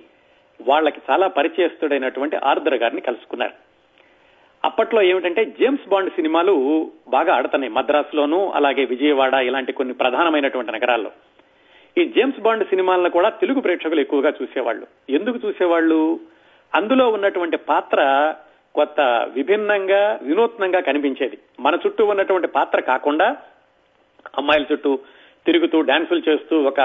వాళ్ళకి చాలా పరిచయస్తుడైనటువంటి ఆర్ద్ర గారిని కలుసుకున్నారు. అప్పట్లో ఏమిటంటే జేమ్స్ బాండ్ సినిమాలు బాగా ఆడుతున్నాయి మద్రాసులోను అలాగే విజయవాడ ఇలాంటి కొన్ని ప్రధానమైనటువంటి నగరాల్లో. ఈ జేమ్స్ బాండ్ సినిమాలను కూడా తెలుగు ప్రేక్షకులు ఎక్కువగా చూసేవాళ్ళు. ఎందుకు చూసేవాళ్ళు? అందులో ఉన్నటువంటి పాత్ర కొత్త విభిన్నంగా వినూత్నంగా కనిపించేది. మన చుట్టూ ఉన్నటువంటి పాత్ర కాకుండా అమ్మాయిల చుట్టూ తిరుగుతూ డాన్సులు చేస్తూ ఒక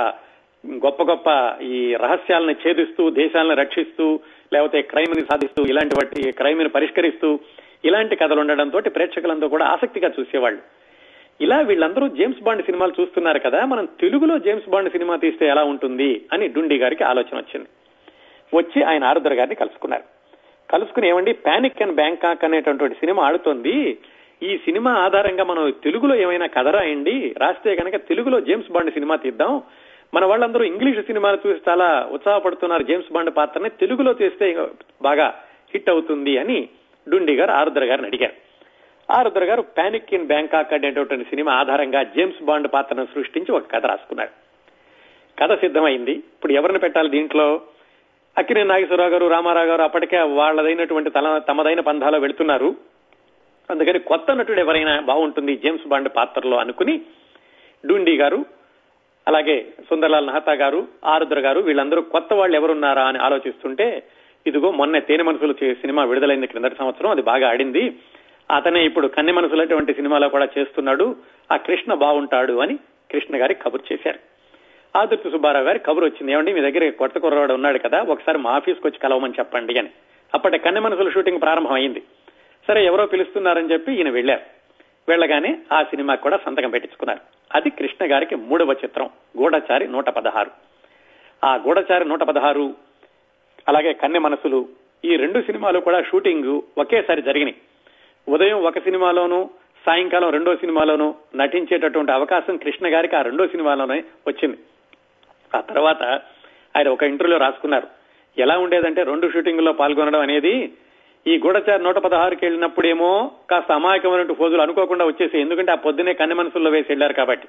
గొప్ప గొప్ప ఈ రహస్యాలను ఛేదిస్తూ దేశాలను రక్షిస్తూ లేకపోతే క్రైమ్ని సాధిస్తూ ఇలాంటి వాటి క్రైమ్ని పరిష్కరిస్తూ ఇలాంటి కథలు ఉండడంతో ప్రేక్షకులందరూ కూడా ఆసక్తిగా చూసేవాళ్ళు. ఇలా వీళ్ళందరూ జేమ్స్ బాండ్ సినిమాలు చూస్తున్నారు కదా మనం తెలుగులో జేమ్స్ బాండ్ సినిమా తీస్తే ఎలా ఉంటుంది అని డుండి గారికి ఆలోచన వచ్చింది. వచ్చి ఆయన ఆరుద్ర గారిని కలుసుకున్నారు. కలుసుకుని ఏమండి పానిక్ అండ్ బ్యాంకాక్ అనేటటువంటి సినిమా ఆడుతోంది ఈ సినిమా ఆధారంగా మనం తెలుగులో ఏమైనా కథ రాయండి రాస్తే కనుక తెలుగులో జేమ్స్ బాండ్ సినిమా తీద్దాం. మన వాళ్ళందరూ ఇంగ్లీష్ సినిమాలు చూసి చాలా ఉత్సాహపడుతున్నారు జేమ్స్ బాండ్ పాత్రని. తెలుగులో చేస్తే బాగా హిట్ అవుతుంది అని డుండి గారు ఆరుద్ర గారిని అడిగారు. Arudra garu panic in Bangkok అనేటువంటి సినిమా ఆధారంగా జేమ్స్ బాండ్ పాత్రను సృష్టించి ఒక కథ రాసుకున్నారు. కథ సిద్ధమైంది. ఇప్పుడు ఎవరిని పెట్టాలి దీంట్లో? అక్కినే నాగేశ్వరరావు గారు రామారావు గారు అప్పటికే వాళ్ళదైనటువంటి తల తమదైన పంధాలో వెళుతున్నారు. అందుకని కొత్త నటుడు ఎవరైనా బాగుంటుంది జేమ్స్ బాండ్ పాత్రలో అనుకుని డూండి గారు అలాగే సుందర్లాల్ నహతా గారు ఆరుద్ర గారు వీళ్ళందరూ కొత్త వాళ్ళు ఎవరున్నారా అని ఆలోచిస్తుంటే ఇదిగో మొన్న తేనె మనసులు సినిమా విడుదలైంది క్రిందటి సంవత్సరం అది బాగా ఆడింది. అతనే ఇప్పుడు కన్నె మనసులటువంటి సినిమాలో కూడా చేస్తున్నాడు. ఆ కృష్ణ బాగుంటాడు అని కృష్ణ గారికి కబురు చేశారు. ఆదుర్తి సుబ్బారావు గారి కబురు వచ్చింది. ఏమండి మీ దగ్గర కొత్త కుర్రవాడు ఉన్నాడు కదా ఒకసారి మా ఆఫీస్కి వచ్చి కలవమని చెప్పండి అని. అప్పటి కన్నె మనసుల షూటింగ్ ప్రారంభం అయింది సరే ఎవరో పిలుస్తున్నారని చెప్పి ఈయన వెళ్ళారు. వెళ్ళగానే ఆ సినిమా కూడా సంతకం పెట్టించుకున్నారు. అది కృష్ణ గారికి మూడవ చిత్రం గూఢచారి నూట పదహారు. ఆ గూఢచారి నూట పదహారు అలాగే కన్నె మనసులు ఈ రెండు సినిమాలు కూడా షూటింగ్ ఒకేసారి జరిగినాయి. ఉదయం ఒక సినిమాలోనూ సాయంకాలం రెండో సినిమాలోనూ నటించేటటువంటి అవకాశం కృష్ణ గారికి ఆ రెండో సినిమాలోనే వచ్చింది. ఆ తర్వాత ఆయన ఒక ఇంటర్వ్యూలో రాసుకున్నారు. ఎలా ఉండేదంటే రెండు షూటింగ్లో పాల్గొనడం అనేది ఈ గూఢచారి నూట పదహారుకి వెళ్ళినప్పుడేమో కాస్త అమాయకమైనటువంటి ఫోజులు అనుకోకుండా వచ్చేసి ఎందుకంటే ఆ పొద్దునే కన్నె మనసుల్లో వేసి వెళ్ళారు కాబట్టి.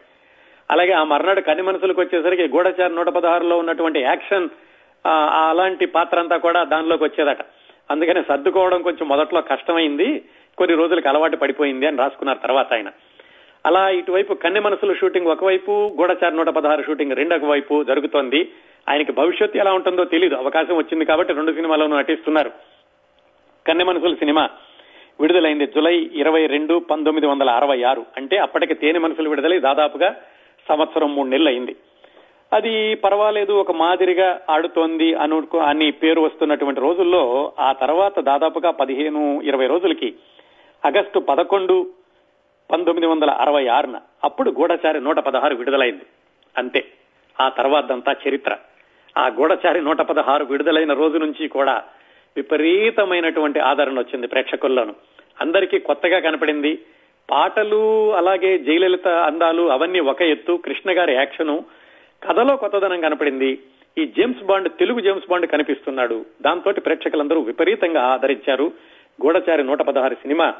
అలాగే ఆ మర్నాడు కన్ని మనసులకు వచ్చేసరికి గూఢచారి నూట పదహారులో ఉన్నటువంటి యాక్షన్ ఆ, అలాంటి పాత్ర అంతా కూడా దానిలోకి వచ్చేదట. అందుకని సర్దుకోవడం కొంచెం మొదట్లో కష్టమైంది కొన్ని రోజులకు అలవాటు పడిపోయింది అని రాసుకున్నారు తర్వాత ఆయన. అలా ఇటువైపు కన్నె మనసుల షూటింగ్ ఒకవైపు గూఢచారి నూట పదహారు షూటింగ్ రెండొక వైపు జరుగుతోంది. ఆయనకి భవిష్యత్తు ఎలా ఉంటుందో తెలియదు అవకాశం వచ్చింది కాబట్టి రెండు సినిమాలోనూ నటిస్తున్నారు. కన్నె మనసుల సినిమా విడుదలైంది జులై ఇరవై రెండు పంతొమ్మిది వందల అరవై ఆరు. అంటే అప్పటికి తేనె మనసులు విడుదలై దాదాపుగా సంవత్సరం మూడు నెలలు అయింది అది పర్వాలేదు ఒక మాదిరిగా ఆడుతోంది అనుకో అని పేరు వస్తున్నటువంటి రోజుల్లో ఆ తర్వాత దాదాపుగా పదిహేను ఇరవై రోజులకి ఆగస్టు పదకొండు పంతొమ్మిది వందల అరవై ఆరున అప్పుడు గూఢచారి నూట పదహారు విడుదలైంది. అంతే. ఆ తర్వాతంతా చరిత్ర. ఆ గూఢచారి నూట పదహారు విడుదలైన రోజు నుంచి కూడా విపరీతమైనటువంటి ఆదరణ వచ్చింది ప్రేక్షకుల్లోను. అందరికీ కొత్తగా కనపడింది. పాటలు అలాగే జయలలిత అందాలు అవన్నీ ఒక ఎత్తు కృష్ణ గారి యాక్షను. కథలో కొత్తదనం కనపడింది. ఈ James Bond Telugu James Bond కనిపిస్తున్నాడు. దాంతో ప్రేక్షకులందరూ విపరీతంగా ఆదరించారు. గూఢచారి నూట పదహారు సినిమా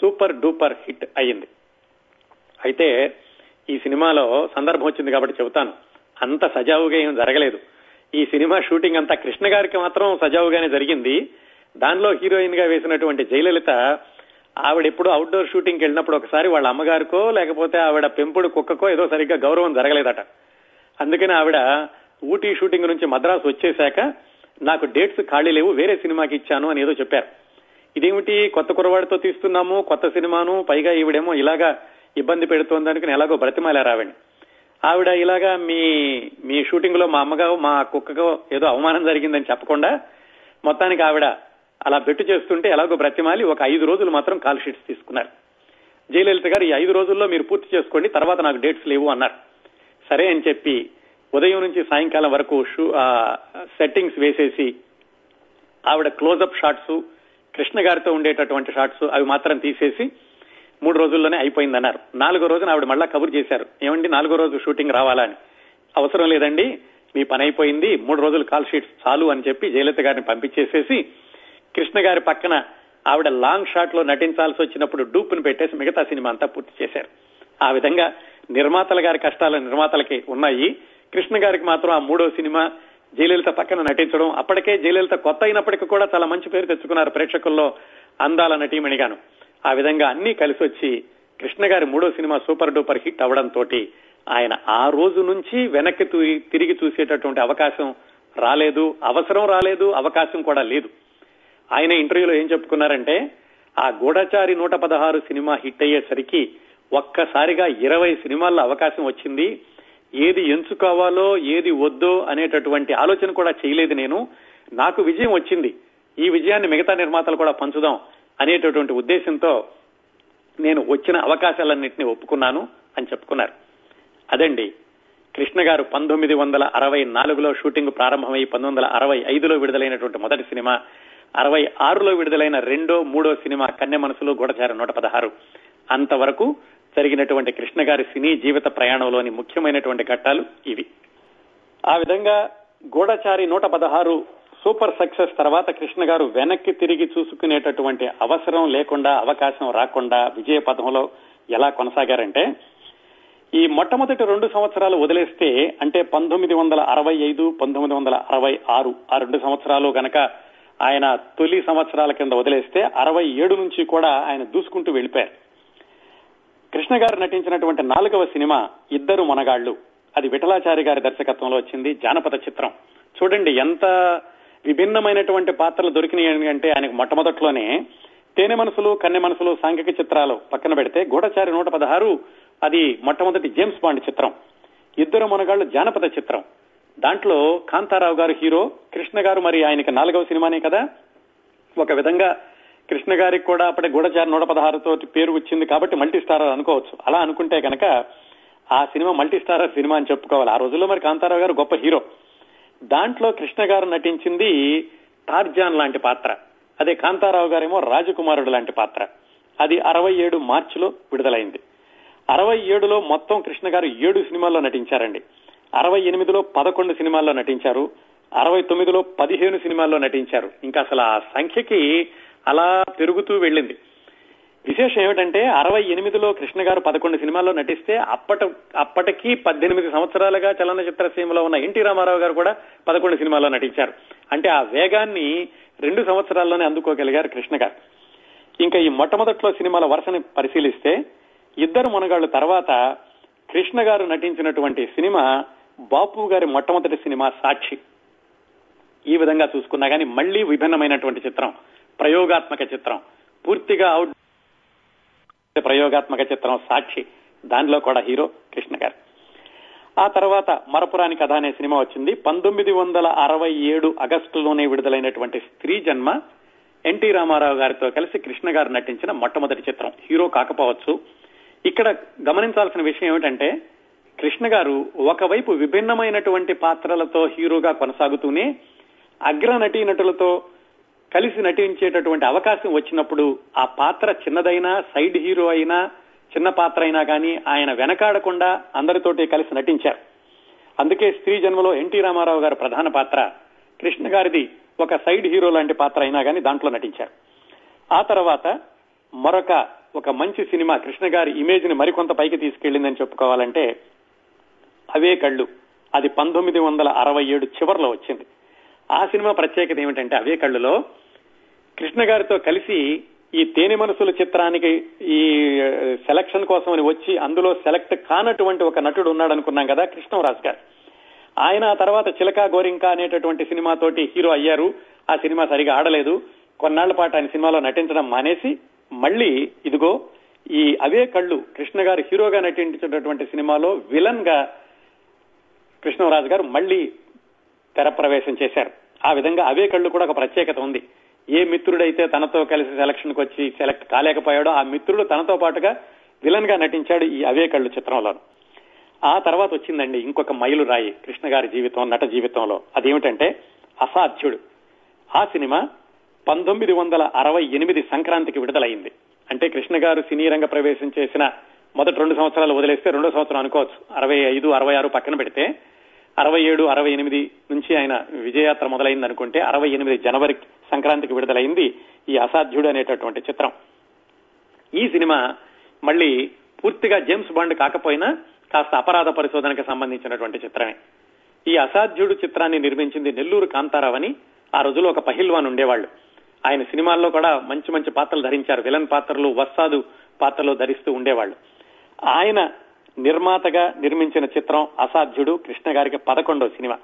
సూపర్ డూపర్ హిట్ అయ్యింది. అయితే ఈ సినిమాలో సందర్భం వచ్చింది కాబట్టి చెబుతాను. అంత సజావుగా ఏం జరగలేదు. ఈ సినిమా షూటింగ్ అంతా కృష్ణ గారికి మాత్రం సజావుగానే జరిగింది. దానిలో హీరోయిన్గా వేసినటువంటి జయలలిత ఆవిడ ఎప్పుడు అవుట్డోర్ షూటింగ్కి వెళ్ళినప్పుడు ఒకసారి వాళ్ళ అమ్మగారికో లేకపోతే ఆవిడ పెంపుడు కుక్కకో ఏదో సరిగ్గా గౌరవం జరగలేదట. అందుకని ఆవిడ ఊటీ షూటింగ్ నుంచి మద్రాసు వచ్చేశాక నాకు డేట్స్ ఖాళీ లేవు వేరే సినిమాకి ఇచ్చాను అని ఏదో చెప్పారు. ఇదేమిటి కొత్త కురవాడితో తీస్తున్నాము కొత్త సినిమాను పైగా ఈవిడేమో ఇలాగా ఇబ్బంది పెడుతోంది అనుకుని ఎలాగో బ్రతిమాలారు ఆవిడ ఇలాగా మీ మీ షూటింగ్లో మా అమ్మగా మా కుక్కగా ఏదో అవమానం జరిగిందని చెప్పకుండా మొత్తానికి ఆవిడ అలా బెట్టు చేస్తుంటే ఎలాగో బ్రతిమాలి ఒక ఐదు రోజులు మాత్రం కాల్ షీట్స్ తీసుకున్నారు. జయలలిత గారు ఈ ఐదు రోజుల్లో మీరు పూర్తి చేసుకోండి తర్వాత నాకు డేట్స్ లేవు అన్నారు. సరే అని చెప్పి ఉదయం నుంచి సాయంకాలం వరకు షూ సెట్టింగ్స్ వేసేసి ఆవిడ క్లోజప్ షాట్స్ కృష్ణ గారితో ఉండేటటువంటి షాట్స్ అవి మాత్రం తీసేసి మూడు రోజుల్లోనే అయిపోయిందన్నారు. నాలుగో రోజున ఆవిడ మళ్ళా కబుర్ చేశారు. ఏమండి నాలుగో రోజు షూటింగ్ రావాలా అని. అవసరం లేదండి మీ పని అయిపోయింది మూడు రోజులు కాల్ షీట్స్ చాలు అని చెప్పి జయలలిత గారిని పంపించేసేసి కృష్ణ గారి పక్కన ఆవిడ లాంగ్ షాట్లో నటించాల్సి వచ్చినప్పుడు డూప్ను పెట్టేసి మిగతా సినిమా అంతా పూర్తి చేశారు. ఆ విధంగా నిర్మాతల గారి కష్టాలు నిర్మాతలకి ఉన్నాయి. కృష్ణ గారికి మాత్రం ఆ మూడో సినిమా జయలలిత పక్కన నటించడం అప్పటికే జయలలిత కొత్త అయినప్పటికీ కూడా చాలా మంచి పేరు తెచ్చుకున్నారు ప్రేక్షకుల్లో అందాల నటీమణిగాను. ఆ విధంగా అన్ని కలిసి వచ్చి కృష్ణ గారి మూడో సినిమా సూపర్ డూపర్ హిట్ అవడంతో ఆయన ఆ రోజు నుంచి వెనక్కి తిరిగి చూసేటటువంటి అవకాశం రాలేదు అవసరం రాలేదు అవకాశం కూడా లేదు. ఆయన ఇంటర్వ్యూలో ఏం చెప్పుకున్నారంటే ఆ గూఢచారి నూట పదహారు సినిమా హిట్ అయ్యేసరికి ఒక్కసారిగా ఇరవై సినిమాల్లో అవకాశం వచ్చింది. ఏది ఎంచుకోవాలో ఏది వద్దో అనేటటువంటి ఆలోచన కూడా చేయలేదు నేను. నాకు విజయం వచ్చింది. ఈ విజయాన్ని మిగతా నిర్మాతలు కూడా పంచుదాం. అనేటటువంటి ఉద్దేశంతో నేను వచ్చిన అవకాశాలన్నింటినీ ఒప్పుకున్నాను అని చెప్పుకున్నారు. అదండి కృష్ణ గారు పంతొమ్మిది వందల అరవై నాలుగులో షూటింగ్ ప్రారంభమై పంతొమ్మిది వందల అరవై ఐదులో విడుదలైనటువంటి మొదటి సినిమా అరవై ఆరులో విడుదలైన రెండో మూడో సినిమా కన్య మనసులో గూఢచార నూట పదహారు. అంతవరకు జరిగినటువంటి కృష్ణ గారి సినీ జీవిత ప్రయాణంలోని ముఖ్యమైనటువంటి ఘట్టాలు ఇవి. ఆ విధంగా గూఢచారి నూట పదహారు సూపర్ సక్సెస్ తర్వాత కృష్ణ గారు వెనక్కి తిరిగి చూసుకునేటటువంటి అవసరం లేకుండా అవకాశం రాకుండా విజయ పథంలో ఎలా కొనసాగారంటే ఈ మొట్టమొదటి రెండు సంవత్సరాలు వదిలేస్తే అంటే పంతొమ్మిది వందల అరవై ఐదు పంతొమ్మిది వందల అరవై ఆరు ఆ రెండు సంవత్సరాలు గనక ఆయన తొలి సంవత్సరాల కింద వదిలేస్తే అరవై ఏడు నుంచి కూడా ఆయన దూసుకుంటూ వెళ్ళిపోయారు. కృష్ణ గారు నటించినటువంటి నాలుగవ సినిమా ఇద్దరు మనగాళ్ళు అది విఠలాచారి గారి దర్శకత్వంలో వచ్చింది జానపద చిత్రం. చూడండి ఎంత విభిన్నమైనటువంటి పాత్రలు దొరికినాయి అంటే ఆయనకు మొట్టమొదట్లోనే తేనె మనసులు కన్నె మనసులు సాంఘిక చిత్రాలు పక్కన పెడితే గూఢచారి నూట పదహారు అది మొట్టమొదటి జేమ్స్ బాండ్ చిత్రం. ఇద్దరు మనగాళ్ళు జానపద చిత్రం. దాంట్లో కాంతారావు గారు హీరో కృష్ణ గారు మరి ఆయనకి నాలుగవ సినిమానే కదా? ఒక విధంగా కృష్ణ గారికి కూడా అప్పటి గూఢచారి నూట పదహారుతో పేరు వచ్చింది కాబట్టి మల్టీ స్టారర్ అనుకోవచ్చు. అలా అనుకుంటే కనుక ఆ సినిమా మల్టీ స్టారర్ సినిమా అని చెప్పుకోవాలి. ఆ రోజుల్లో మరి కాంతారావు గారు గొప్ప హీరో. దాంట్లో కృష్ణ గారు నటించింది టార్జాన్ లాంటి పాత్ర. అదే కాంతారావు గారేమో రాజకుమారుడు లాంటి పాత్ర. అది అరవై ఏడు మార్చిలో విడుదలైంది. అరవై ఏడులో మొత్తం కృష్ణ గారు ఏడు సినిమాల్లో నటించారండి. అరవై ఎనిమిదిలో పదకొండు సినిమాల్లో నటించారు. అరవై తొమ్మిదిలో పదిహేను సినిమాల్లో నటించారు. ఇంకా అసలు ఆ సంఖ్యకి అలా పెరుగుతూ వెళ్ళింది. విశేషం ఏమిటంటే అరవై ఎనిమిదిలో కృష్ణ గారు పదకొండు సినిమాల్లో నటిస్తే అప్పట అప్పటికి పద్దెనిమిది సంవత్సరాలుగా చలనచిత్ర సీమలో ఉన్న ఎన్టీ రామారావు గారు కూడా పదకొండు సినిమాల్లో నటించారు. అంటే ఆ వేగాన్ని రెండు సంవత్సరాల్లోనే అందుకోగలిగారు కృష్ణ గారు. ఇంకా ఈ మొట్టమొదట్లో సినిమాల వరుసని పరిశీలిస్తే ఇద్దరు మునగాళ్ళు తర్వాత కృష్ణ గారు నటించినటువంటి సినిమా బాపు గారి మొట్టమొదటి సినిమా సాక్షి. ఈ విధంగా చూసుకున్నా కానీ మళ్ళీ విభిన్నమైనటువంటి చిత్రం ప్రయోగాత్మక చిత్రం పూర్తిగా అవుట్ ప్రయోగాత్మక చిత్రం సాక్షి. దానిలో కూడా హీరో కృష్ణ గారు. ఆ తర్వాత మరపురాని కథ అనే సినిమా వచ్చింది. పంతొమ్మిది వందల అరవై ఏడు ఆగస్టులోనే విడుదలైనటువంటి స్త్రీ జన్మ ఎన్టీ రామారావు గారితో కలిసి కృష్ణ గారు నటించిన మొట్టమొదటి చిత్రం హీరో కాకపోవచ్చు. ఇక్కడ గమనించాల్సిన విషయం ఏమిటంటే కృష్ణ గారు ఒకవైపు విభిన్నమైనటువంటి పాత్రలతో హీరోగా కొనసాగుతూనే అగ్ర నటీనటులతో కలిసి నటించేటటువంటి అవకాశం వచ్చినప్పుడు ఆ పాత్ర చిన్నదైనా సైడ్ హీరో అయినా చిన్న పాత్ర అయినా కానీ ఆయన వెనకాడకుండా అందరితోటి కలిసి నటించారు. అందుకే స్త్రీ జన్మలో ఎన్టీ రామారావు గారు ప్రధాన పాత్ర కృష్ణ గారిది ఒక సైడ్ హీరో లాంటి పాత్ర అయినా కానీ దాంట్లో నటించారు. ఆ తర్వాత మరొక ఒక మంచి సినిమా కృష్ణ గారి ఇమేజ్ని మరికొంత పైకి తీసుకెళ్ళిందని చెప్పుకోవాలంటే అవే కళ్ళు. అది పంతొమ్మిది వందల అరవై ఏడు చివరిలో వచ్చింది. ఆ సినిమా ప్రత్యేకత ఏమిటంటే అవే కళ్ళులో కృష్ణ గారితో కలిసి ఈ తేనె మనసుల చిత్రానికి ఈ సెలక్షన్ కోసం అని వచ్చి అందులో సెలెక్ట్ కానటువంటి ఒక నటుడు ఉన్నాడు అనుకున్నాం కదా కృష్ణరాజు గారు. ఆయన ఆ తర్వాత చిలక గోరింక అనేటటువంటి సినిమాతోటి హీరో అయ్యారు. ఆ సినిమా సరిగా ఆడలేదు. కొన్నాళ్ళ పాటు ఆయన సినిమాలో నటించడం మానేసి మళ్ళీ ఇదిగో ఈ అవే కళ్ళు కృష్ణ గారు హీరోగా నటించినటువంటి సినిమాలో విలన్గా కృష్ణరాజు గారు మళ్ళీ తెర ప్రవేశం చేశారు. ఆ విధంగా అవే కళ్ళు కూడా ఒక ప్రత్యేకత ఉంది. ఏ మిత్రుడైతే తనతో కలిసి సెలక్షన్కి వచ్చి సెలెక్ట్ కాలేకపోయాడో ఆ మిత్రుడు తనతో పాటుగా విలన్గా నటించాడు ఈ అవే కళ్ళు చిత్రంలో ఆ తర్వాత వచ్చిందండి ఇంకొక మైలు రాయి కృష్ణ గారి జీవితం నట జీవితంలో. అదేమిటంటే అసాధ్యుడు. ఆ సినిమా పంతొమ్మిది వందల అరవై ఎనిమిది సంక్రాంతికి విడుదలైంది. అంటే కృష్ణ గారు సినీ రంగ ప్రవేశం చేసిన మొదటి రెండు సంవత్సరాలు వదిలేస్తే రెండో సంవత్సరం అనుకోవచ్చు. అరవై ఐదు అరవై ఆరు పక్కన పెడితే అరవై ఏడు అరవై ఎనిమిది నుంచి ఆయన విజయయాత్ర మొదలైంది అనుకుంటే అరవై ఎనిమిది జనవరి సంక్రాంతికి విడుదలైంది ఈ అసాధ్యుడు అనేటటువంటి చిత్రం. ఈ సినిమా మళ్ళీ పూర్తిగా జేమ్స్ బాండ్ కాకపోయినా కాస్త అపరాధ పరిశోధనకు సంబంధించినటువంటి చిత్రమే. ఈ అసాధ్యుడు చిత్రాన్ని నిర్మించింది నెల్లూరు కాంతారావు అని ఆ రోజులో ఒక పహిల్వాన్ ఉండేవాళ్ళు. ఆయన సినిమాల్లో కూడా మంచి మంచి పాత్రలు ధరించారు. విలన్ పాత్రలు వస్తాదు పాత్రలు ధరిస్తూ ఉండేవాళ్ళు. ఆయన నిర్మాతగా నిర్మించిన చిత్రం అసాధ్యుడు కృష్ణ గారికి పదకొండో సినిమా.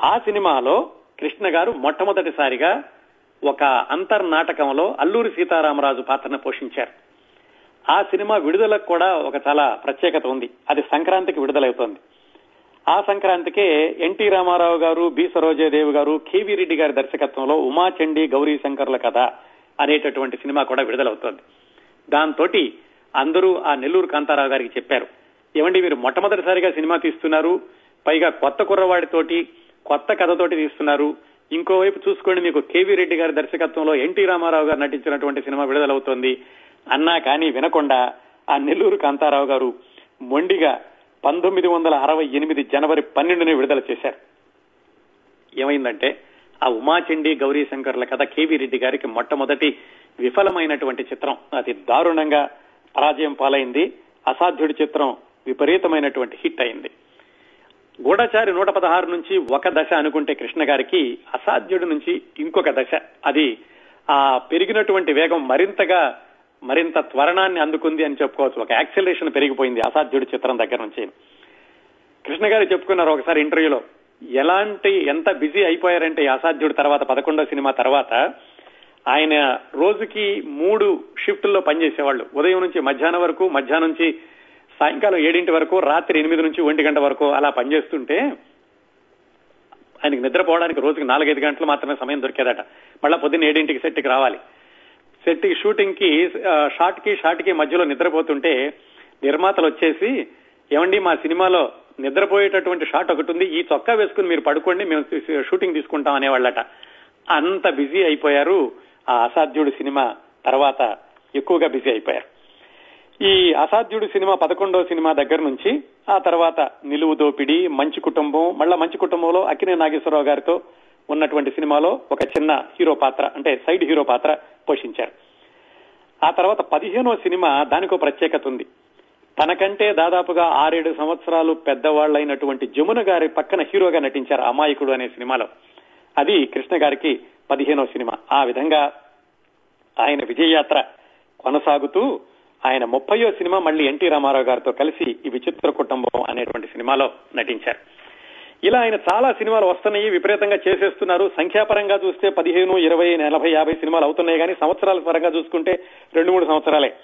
ఆ సినిమాలో కృష్ణ గారు మొట్టమొదటిసారిగా ఒక అంతర్నాటకంలో అల్లూరి సీతారామరాజు పాత్రను పోషించారు. ఆ సినిమా విడుదలకు కూడా ఒక చాలా ప్రత్యేకత ఉంది. అది సంక్రాంతికి విడుదలవుతోంది. ఆ సంక్రాంతికే ఎన్టీ రామారావు గారు బి సరోజయదేవి గారు కేవీ రెడ్డి గారి దర్శకత్వంలో ఉమాచండి గౌరీ శంకర్ల కథ అనేటటువంటి సినిమా కూడా విడుదలవుతోంది. దాంతో అందరూ ఆ నెల్లూరు కాంతారావు గారికి చెప్పారు. ఏమండి మీరు మొట్టమొదటిసారిగా సినిమా తీస్తున్నారు? పైగా కొత్త కుర్రవాడితోటి కొత్త కథతోటి తీస్తున్నారు. ఇంకోవైపు చూసుకోండి మీకు కేవీ రెడ్డి గారి దర్శకత్వంలో ఎన్టీ రామారావు గారు నటించినటువంటి సినిమా విడుదలవుతోంది. అన్నా కానీ వినకుండా ఆ నెల్లూరు కాంతారావు గారు మొండిగా పంతొమ్మిది వందల అరవై ఎనిమిది జనవరి పన్నెండుని విడుదల చేశారు. ఏమైందంటే ఆ ఉమాచండి గౌరీ శంకర్ల కథ కేవీ రెడ్డి గారికి మొట్టమొదటి విఫలమైనటువంటి చిత్రం. అది దారుణంగా పరాజయం పాలైంది. అసాధ్యుడి చిత్రం విపరీతమైనటువంటి హిట్ అయింది. గూఢచారి నూట పదహారు నుంచి ఒక దశ అనుకుంటే కృష్ణ గారికి అసాధ్యుడి నుంచి ఇంకొక దశ. అది ఆ పెరిగినటువంటి వేగం మరింతగా మరింత త్వరణాన్ని అందుకుంది అని చెప్పుకోవచ్చు. ఒక యాక్సిలరేషన్ పెరిగిపోయింది అసాధ్యుడి చిత్రం దగ్గర నుంచి. కృష్ణ గారు చెప్పుకున్నారు ఒకసారి ఇంటర్వ్యూలో ఎలాంటి ఎంత బిజీ అయిపోయారంటే ఈ అసాధ్యుడు తర్వాత పదకొండో సినిమా తర్వాత ఆయన రోజుకి మూడు షిఫ్టుల్లో పనిచేసేవాళ్ళు. ఉదయం నుంచి మధ్యాహ్నం వరకు మధ్యాహ్నం నుంచి సాయంకాలం ఏడింటి వరకు రాత్రి ఎనిమిది నుంచి ఒంటి గంట వరకు అలా పనిచేస్తుంటే ఆయనకి నిద్రపోవడానికి రోజుకి నాలుగైదు గంటలు మాత్రమే సమయం దొరికేదట. మళ్ళా పొద్దున్న ఏడింటికి సెట్కి రావాలి. సెట్కి షూటింగ్కి షార్ట్కి షార్ట్కి మధ్యలో నిద్రపోతుంటే నిర్మాతలు వచ్చేసి ఏమండి మా సినిమాలో నిద్రపోయేటటువంటి షాట్ ఒకటి ఉంది ఈ చొక్కా వేసుకుని మీరు పడుకోండి మేము షూటింగ్ తీసుకుంటాం అనేవాళ్ళట. అంత బిజీ అయిపోయారు ఆ అసాధ్యుడు సినిమా తర్వాత ఎక్కువగా బిజీ అయిపోయారు. ఈ అసాధ్యుడు సినిమా పదకొండో సినిమా దగ్గర నుంచి ఆ తర్వాత నిలువు దోపిడి మంచి కుటుంబం మళ్ళా మంచి కుటుంబంలో అక్కినే నాగేశ్వరరావు గారితో ఉన్నటువంటి సినిమాలో ఒక చిన్న హీరో పాత్ర అంటే సైడ్ హీరో పాత్ర పోషించారు. ఆ తర్వాత పదిహేనో సినిమా దానికో ప్రత్యేకత ఉంది. తనకంటే దాదాపుగా ఆరేడు సంవత్సరాలు పెద్దవాళ్ళైనటువంటి జమున గారి పక్కన హీరోగా నటించారు అమాయకుడు అనే సినిమాలో. అది కృష్ణ గారికి పదిహేనో సినిమా. ఆ విధంగా ఆయన విజయయాత్ర కొనసాగుతూ ఆయన ముప్పయో సినిమా మళ్ళీ ఎన్టీ రామారావు గారితో కలిసి ఈ విచిత్ర కుటుంబం అనేటువంటి సినిమాలో నటించారు. ఇలా ఆయన చాలా సినిమాలు వస్తున్నాయి విపరీతంగా చేసేస్తున్నారు. సంఖ్యాపరంగా చూస్తే పదిహేను ఇరవై నలభై యాభై సినిమాలు అవుతున్నాయి కానీ సంవత్సరాల పరంగా చూసుకుంటే రెండు మూడు సంవత్సరాలే.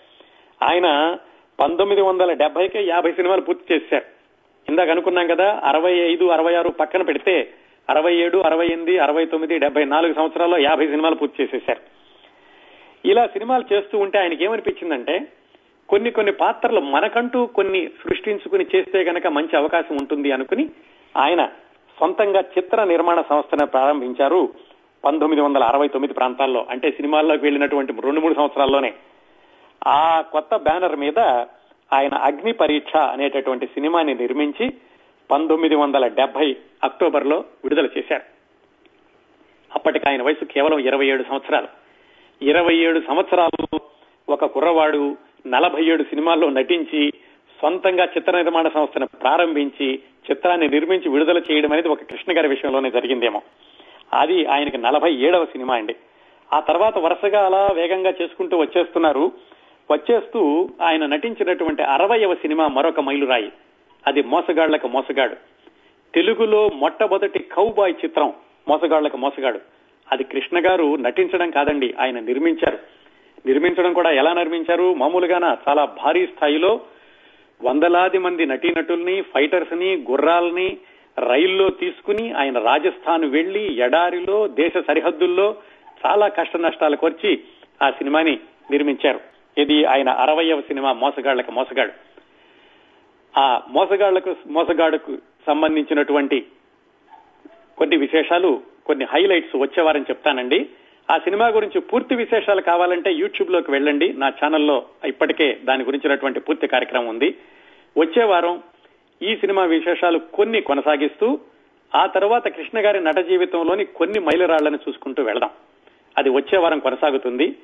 ఆయన పంతొమ్మిది వందల డెబ్బైకే యాభై సినిమాలు పూర్తి చేశారు. ఇందాక అనుకున్నాం కదా అరవై ఐదు అరవై ఆరు పక్కన పెడితే అరవై ఏడు అరవై ఎనిమిది అరవై తొమ్మిది డెబ్బై నాలుగు సంవత్సరాల్లో యాభై సినిమాలు పూర్తి చేసేశారు. ఇలా సినిమాలు చేస్తూ ఉంటే ఆయనకి ఏమనిపించిందంటే కొన్ని కొన్ని పాత్రలు మనకంటూ కొన్ని సృష్టించుకుని చేస్తే గనక మంచి అవకాశం ఉంటుంది అనుకుని ఆయన సొంతంగా చిత్ర నిర్మాణ సంస్థను ప్రారంభించారు పంతొమ్మిది వందల అరవై తొమ్మిది ప్రాంతాల్లో. అంటే సినిమాల్లోకి వెళ్ళినటువంటి రెండు మూడు సంవత్సరాల్లోనే. ఆ కొత్త బ్యానర్ మీద ఆయన అగ్ని పరీక్ష అనేటటువంటి సినిమాని నిర్మించి పంతొమ్మిది వందల డెబ్బై అక్టోబర్లో విడుదల చేశారు. అప్పటికి ఆయన వయసు కేవలం ఇరవై ఏడు సంవత్సరాలు. ఇరవై ఏడు సంవత్సరాలు ఒక కుర్రవాడు నలభై ఏడు సినిమాల్లో నటించి సొంతంగా చిత్ర నిర్మాణ సంస్థను ప్రారంభించి చిత్రాన్ని నిర్మించి విడుదల చేయడం అనేది ఒక కృష్ణ గారి విషయంలోనే జరిగిందేమో. అది ఆయనకి నలభై ఏడవ సినిమా అండి. ఆ తర్వాత వరుసగా అలా వేగంగా చేసుకుంటూ వచ్చేస్తున్నారు. వచ్చేస్తూ ఆయన నటించినటువంటి అరవయవ సినిమా మరొక మైలురాయి. అది మోసగాళ్ళకు మోసగాడు. తెలుగులో మొట్టమొదటి కౌబాయ్ చిత్రం మోసగాళ్ళకు మోసగాడు. అది కృష్ణ గారు నటించడం కాదండి ఆయన నిర్మించారు. నిర్మించడం కూడా ఎలా నిర్మించారు? మామూలుగాన చాలా భారీ స్థాయిలో వందలాది మంది నటీనటుల్ని ఫైటర్స్ని గుర్రాల్ని రైల్లో తీసుకుని ఆయన రాజస్థాన్ వెళ్ళి ఎడారిలో దేశ సరిహద్దుల్లో చాలా కష్ట నష్టాలు కొర్చి ఆ సినిమాని నిర్మించారు. ఇది ఆయన అరవయవ సినిమా మోసగాళ్ళకు మోసగాడు. ఆ మోసగాళ్ళకు మోసగాడుకు సంబంధించినటువంటి కొన్ని విశేషాలు కొన్ని హైలైట్స్ వచ్చేవారని చెప్తానండి. ఆ సినిమా గురించి పూర్తి విశేషాలు కావాలంటే యూట్యూబ్లోకి వెళ్ళండి. నా ఛానల్లో ఇప్పటికే దాని గురించినటువంటి పూర్తి కార్యక్రమం ఉంది. వచ్చే వారం ఈ సినిమా విశేషాలు కొన్ని కొనసాగిస్తూ ఆ తర్వాత కృష్ణ గారి నట జీవితంలోని కొన్ని మైలురాళ్ళను చూసుకుంటూ వెళదాం. అది వచ్చే వారం కొనసాగుతుంది.